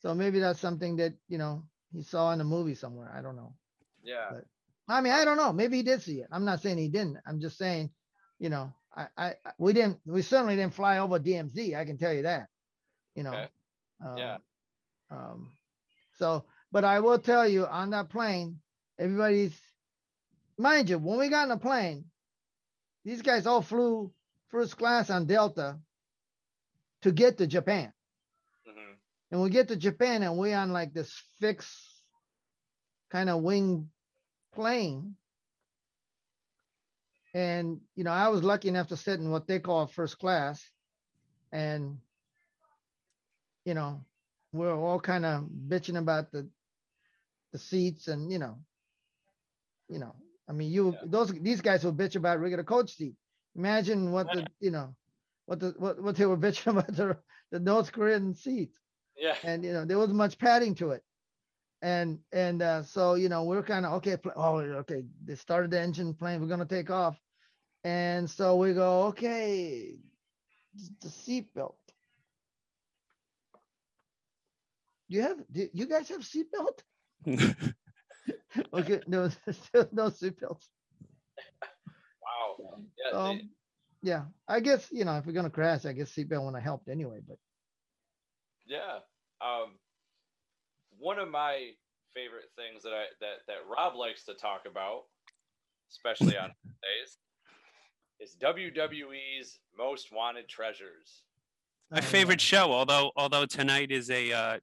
so maybe that's something that you know he saw in a movie somewhere. I don't know. yeah. but- I mean, I don't know. Maybe he did see it. I'm not saying he didn't. I'm just saying, you know, I, I, we didn't, we certainly didn't fly over DMZ. I can tell you that. you know. Okay. Yeah. um, Um, so, but I will tell you on that plane, everybody's, mind you, when we got in the plane, these guys all flew first class on Delta to get to Japan. Mm-hmm. And we get to Japan and we're on like this fixed kind of wing plane. And, you know, I was lucky enough to sit in what they call first class. And, you know, we're all kind of bitching about the, the seats and, you know, you know, I mean, you, Yeah. those, these guys will bitch about regular coach seat. Imagine what the, you know, what the, what, what they were <laughs> bitching about the, the North Korean seats Yeah. and you know there wasn't much padding to it and and uh, so you know we're kind of okay pl- oh okay they started the engine plane we're gonna take off and so we go okay the seatbelt do you have do you guys have seatbelt <laughs> okay no still <laughs> no seatbelts Wow. Yeah. they- um yeah i guess you know if we're gonna crash i guess seatbelt would have helped anyway but Yeah. Um, one of my favorite things that I that that Rob likes to talk about, especially on <laughs> days, is WWE's Most Wanted Treasures. My uh, favorite show, although although tonight is a uh,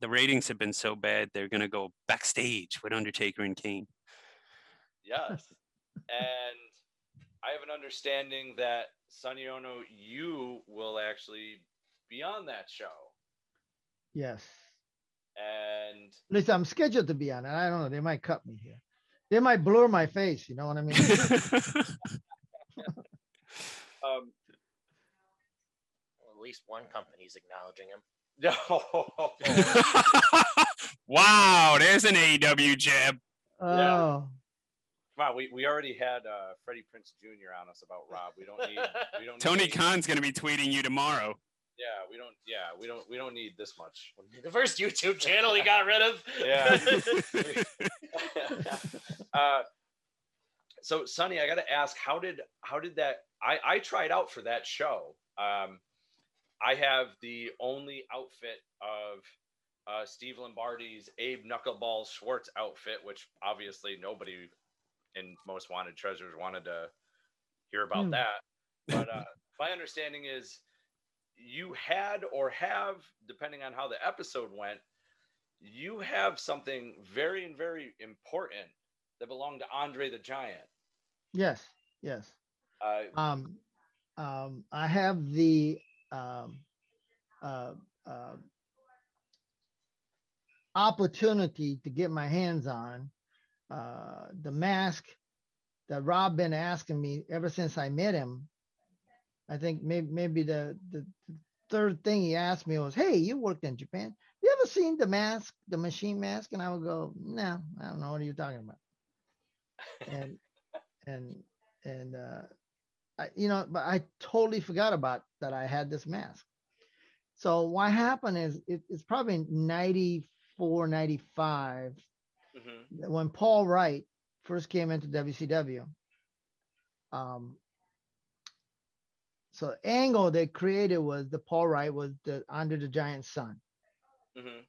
the ratings have been so bad, they're gonna go backstage with Undertaker and Kane. Yes. and I have an understanding that Sonny Onoo, you will actually be on that show. yes And Listen, I'm scheduled to be on it. I don't know. They might cut me here. They might blur my face. You know what I mean? <laughs> um, Well, at least one company's acknowledging him. no, <laughs> wow, there's an AEW jab. Oh, Come on, we, we already had uh, Freddie Prinze Jr. on us about Rob. We don't need we don't <laughs> Tony need, Khan's gonna be tweeting you tomorrow. Yeah, we don't yeah, we don't we don't need this much. The first YouTube channel he got rid of. Yeah. <laughs> uh, so Sonny, I got to ask, how did how did that? I I tried out for that show. Um, I have the only outfit of uh, Steve Lombardi's Abe Knuckleball Schwartz outfit, which obviously nobody in Most Wanted Treasures wanted to hear about Hmm. that. But uh, <laughs> my understanding is you had or have, depending on how the episode went, you have something very and very important that belonged to Andre the Giant. yes, yes. Uh, Um, um, I have the um, uh, uh, opportunity to get my hands on uh, the mask that Rob been asking me ever since I met him. I think maybe maybe the, the third thing he asked me was, "Hey, you worked in Japan. You ever seen the mask, the machine mask?" And I would go, "No, I don't know what are you talking about." <laughs> And and and uh, I, you know, but I totally forgot about that I had this mask. So what happened is it, it's probably 94, 95 mhm, when Paul Wight first came into WCW. Um, so angle they created was the Paul Wight was the Andre the Giant son. mhm,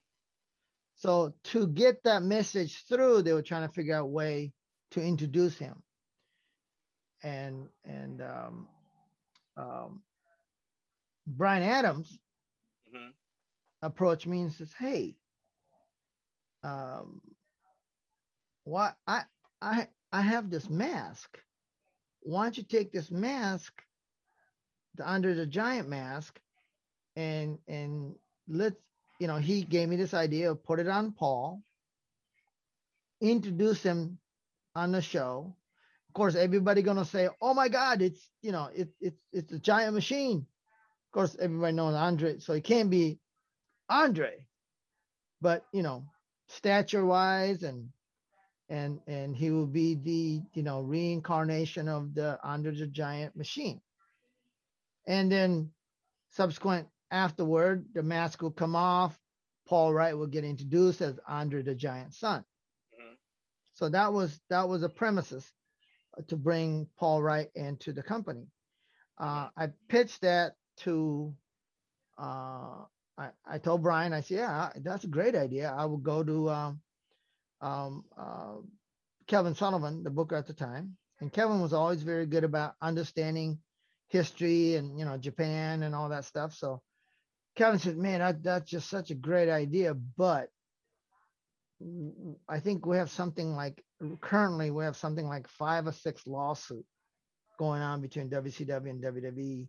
So to get that message through, they were trying to figure out a way to introduce him. And and um, um, Brian Adams mhm. approached me and says, "Hey, um, what I I I have this mask. Why don't you take this mask, the Andre the Giant mask, and and let's you know he gave me this idea of put it on Paul, introduce him on the show. Of course, everybody gonna say, "Oh my God, it's you know it, it's it's a giant machine." Of course, everybody knows Andre, so it can't be Andre, but you know, stature wise and and and he will be the you know reincarnation of the Andre the Giant machine. And then subsequent afterward, the mask will come off. Paul Wight will get introduced as Andre the Giant son. Mhm. So that was that was a premises to bring Paul Wight into the company. Uh, I pitched that to uh, I, I told Brian, I said, yeah, that's a great idea. I will go to um, um, uh, Kevin Sullivan, the booker at the time, and Kevin was always very good about understanding history and you know Japan and all that stuff. So Kevin said, "Man, that, that's just such a great idea, but I think we have something like currently we have something like five or six lawsuits going on between WCW and WWE,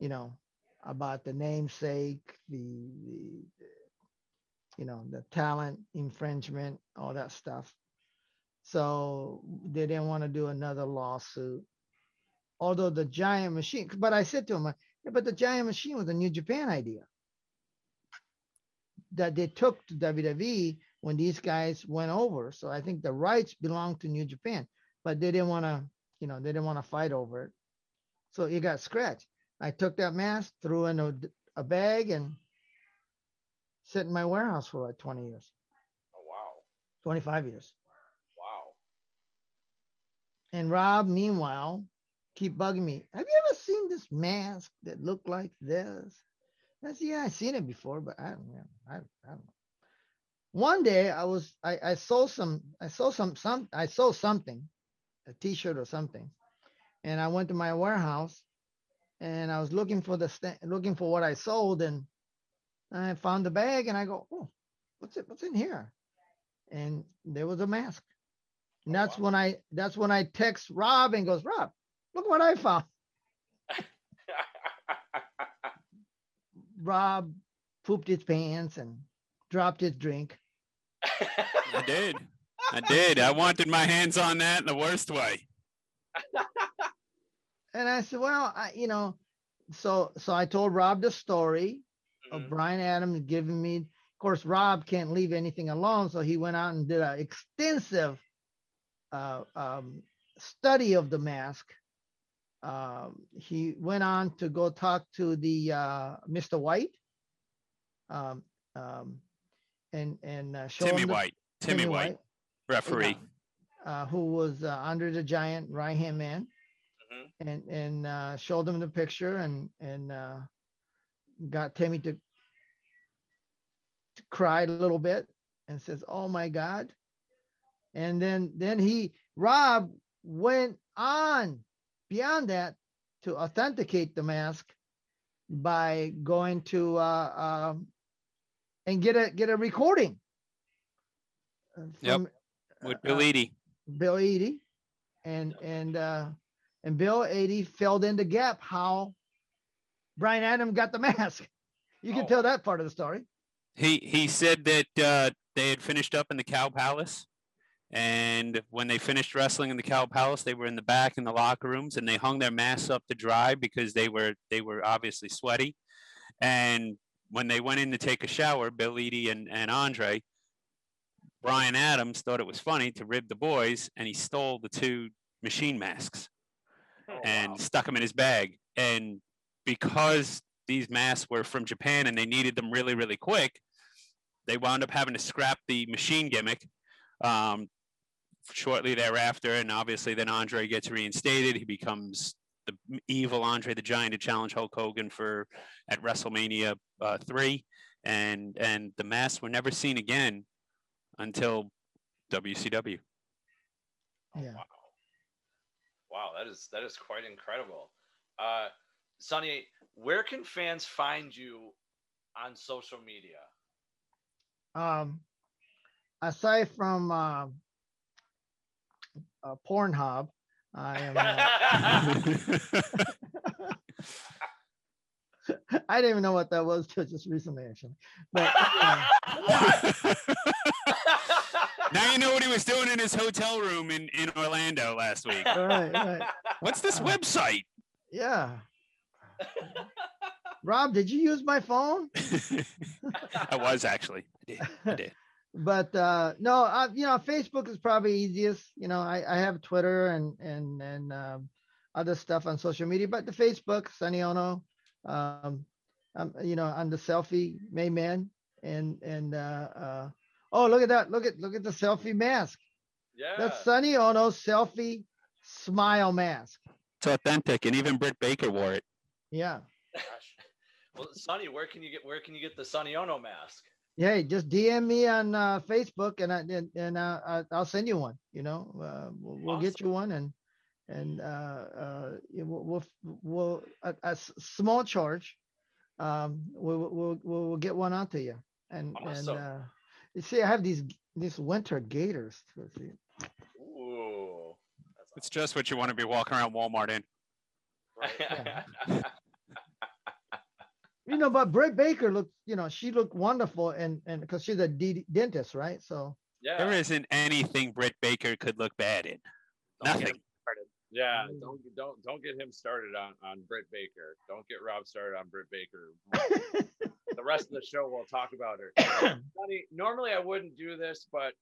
you know, about the namesake, the, the, you know, the talent infringement, all that stuff. So they didn't want to do another lawsuit. Although the giant machine, but I said to him, yeah, but the giant machine was a New Japan idea that they took to WWE when these guys went over. So I think the rights belong to New Japan, but they didn't want to, you know, they didn't want to fight over it. So it got scratched. I took that mask, threw in a, a bag, and sit in my warehouse for like 20 years. Oh wow. 25 years. Wow. And Rob, meanwhile, keep bugging me. Have you ever seen this mask that looked like this? I said, yeah, I've seen it before, but I don't know. I, I don't know. One day I was I, I saw some I saw some some I saw something, a t-shirt or something, and I went to my warehouse and I was looking for the st- looking for what I sold and I found the bag and I go, oh, what's it? What's in here? And there was a mask. And Oh, that's wow. when I that's when I text Rob and goes, Rob, look what I found. <laughs> Rob pooped his pants and dropped his drink. I did. I <laughs> did. I wanted my hands on that in the worst way. And I said, well, I, you know, so so I told Rob the story Mhm. of Brian Adams giving me. Of course, Rob can't leave anything alone, so he went out and did an extensive uh, um, study of the mask. Um, he went on to go talk to the uh, Mr. White, um, um, and and uh, show Timmy him the- White. Timmy, White, referee. uh, who was uh, Andre the Giant right hand man, Mhm. and and uh, showed him the picture and and uh, got Timmy to, to cry a little bit and says, "Oh my God!" And then then he Rob went on beyond that to authenticate the mask by going to uh, um, and get a get a recording. uh, Yep, With uh, Bill Eadie. Bill Eadie, and and uh, and Bill Eadie filled in the gap how Brian Adam got the mask. You can Oh. tell that part of the story. He he said that uh, they had finished up in the Cow Palace, and when they finished wrestling in the Cow Palace, they were in the back in the locker rooms, and they hung their masks up to dry because they were they were obviously sweaty. And when they went in to take a shower, Bill Eadie and, and Andre, Brian Adams thought it was funny to rib the boys, and he stole the two machine masks Oh, and wow. stuck them in his bag. And because these masks were from Japan and they needed them really, really quick, they wound up having to scrap the machine gimmick um, shortly thereafter. And obviously, then Andre gets reinstated. He becomes the evil Andre the Giant to challenge Hulk Hogan for at WrestleMania uh, three, and and the masks were never seen again until WCW. Yeah. Wow. Wow, that is that is quite incredible. Uh Sonny, where can fans find you on social media? Um, aside from uh, uh, Pornhub, I am. Uh, <laughs> I didn't even know what that was till just recently, actually. But <laughs> uh, now you know what he was doing in his hotel room in, in Orlando last week. right, right, What's this Uh, website? yeah. Rob, did you use my phone? <laughs> I was actually. I did. I did. But uh no uh, you know facebook is probably easiest you know i i have twitter and and and um, other stuff on social media but the facebook Sonny Onoo um, um you know on the selfie mayman and and uh uh oh look at that look at look at the selfie mask yeah. that's Sonny Onoo selfie smile mask It's authentic, and even Britt Baker wore it. yeah Gosh. Well, Sonny, where can you get where can you get the Sonny Onoo mask? Yeah, just DM me on uh, Facebook and I and, and uh, I- I'll send you one. You know, uh, we'll, we'll get you one and and uh, uh, we'll we'll, we'll a, a s- small charge. Um, we'll, we'll we'll we'll get one out to you. And Awesome. and uh, you see, I have these these winter gaiters. Let's see. Ooh. It's just what you want to be walking around Walmart in. <laughs> You know, but Britt Baker looked, you know, she looked wonderful, and and because she's a d- dentist, right? So yeah. There isn't anything Britt Baker could look bad in. Don't Nothing. Yeah, Mm. don't don't don't get him started on on Britt Baker. Don't get Rob started on Britt Baker. <laughs> the rest of the show we'll talk about her. <coughs> Funny, normally I wouldn't do this, but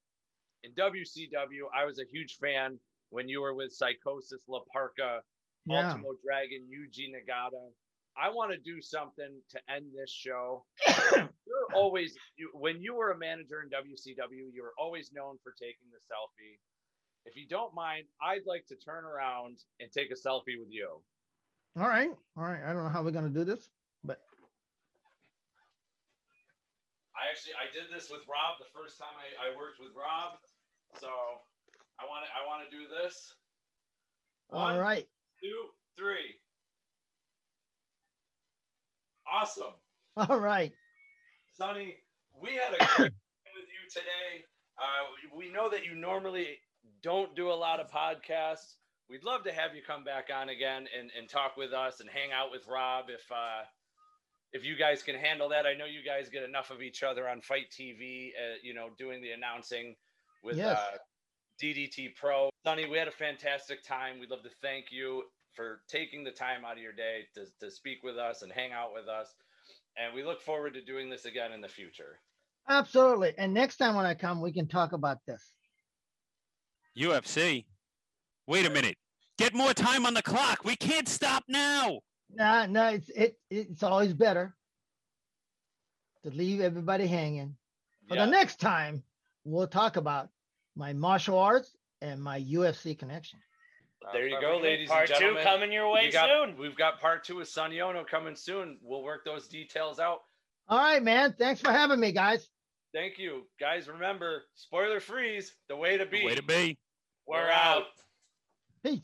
in WCW, I was a huge fan when you were with Psicosis, La Parca, yeah, Ultimo Dragon, Yuji Nagata. I want to do something to end this show. <coughs> You're always you, when you were a manager in WCW, you were always known for taking the selfie. If you don't mind, I'd like to turn around and take a selfie with you. all right, all right. I don't know how we're gonna do this, but I actually I did this with Rob the first time I, I worked with Rob, so I want to I want to do this. all One, right. two, three. Awesome. All right. Sonny, we had a <coughs> great time with you today. Uh, we know that you normally don't do a lot of podcasts. We'd love to have you come back on again and, and talk with us and hang out with Rob if uh, if you guys can handle that. I know you guys get enough of each other on FITE TV, uh, you know, doing the announcing with Yes. uh, DDT Pro. Sonny, we had a fantastic time. We'd love to thank you for taking the time out of your day to, to speak with us and hang out with us. And we look forward to doing this again in the future. Absolutely. And next time when I come, we can talk about this. UFC. Wait a minute. Get more time on the clock. We can't stop now. No, no, it's it it's always better to leave everybody hanging. For Yeah. the next time, we'll talk about my martial arts and my UFC connection. There you uh, go, ladies and gentlemen. Part two coming your way You got- soon. We've got part two with Sonny Onoo coming soon. We'll work those details out. All right, man. Thanks for having me, guys. Thank you. Guys, remember, spoiler freeze, the way to be. Way to be. We're out. Peace.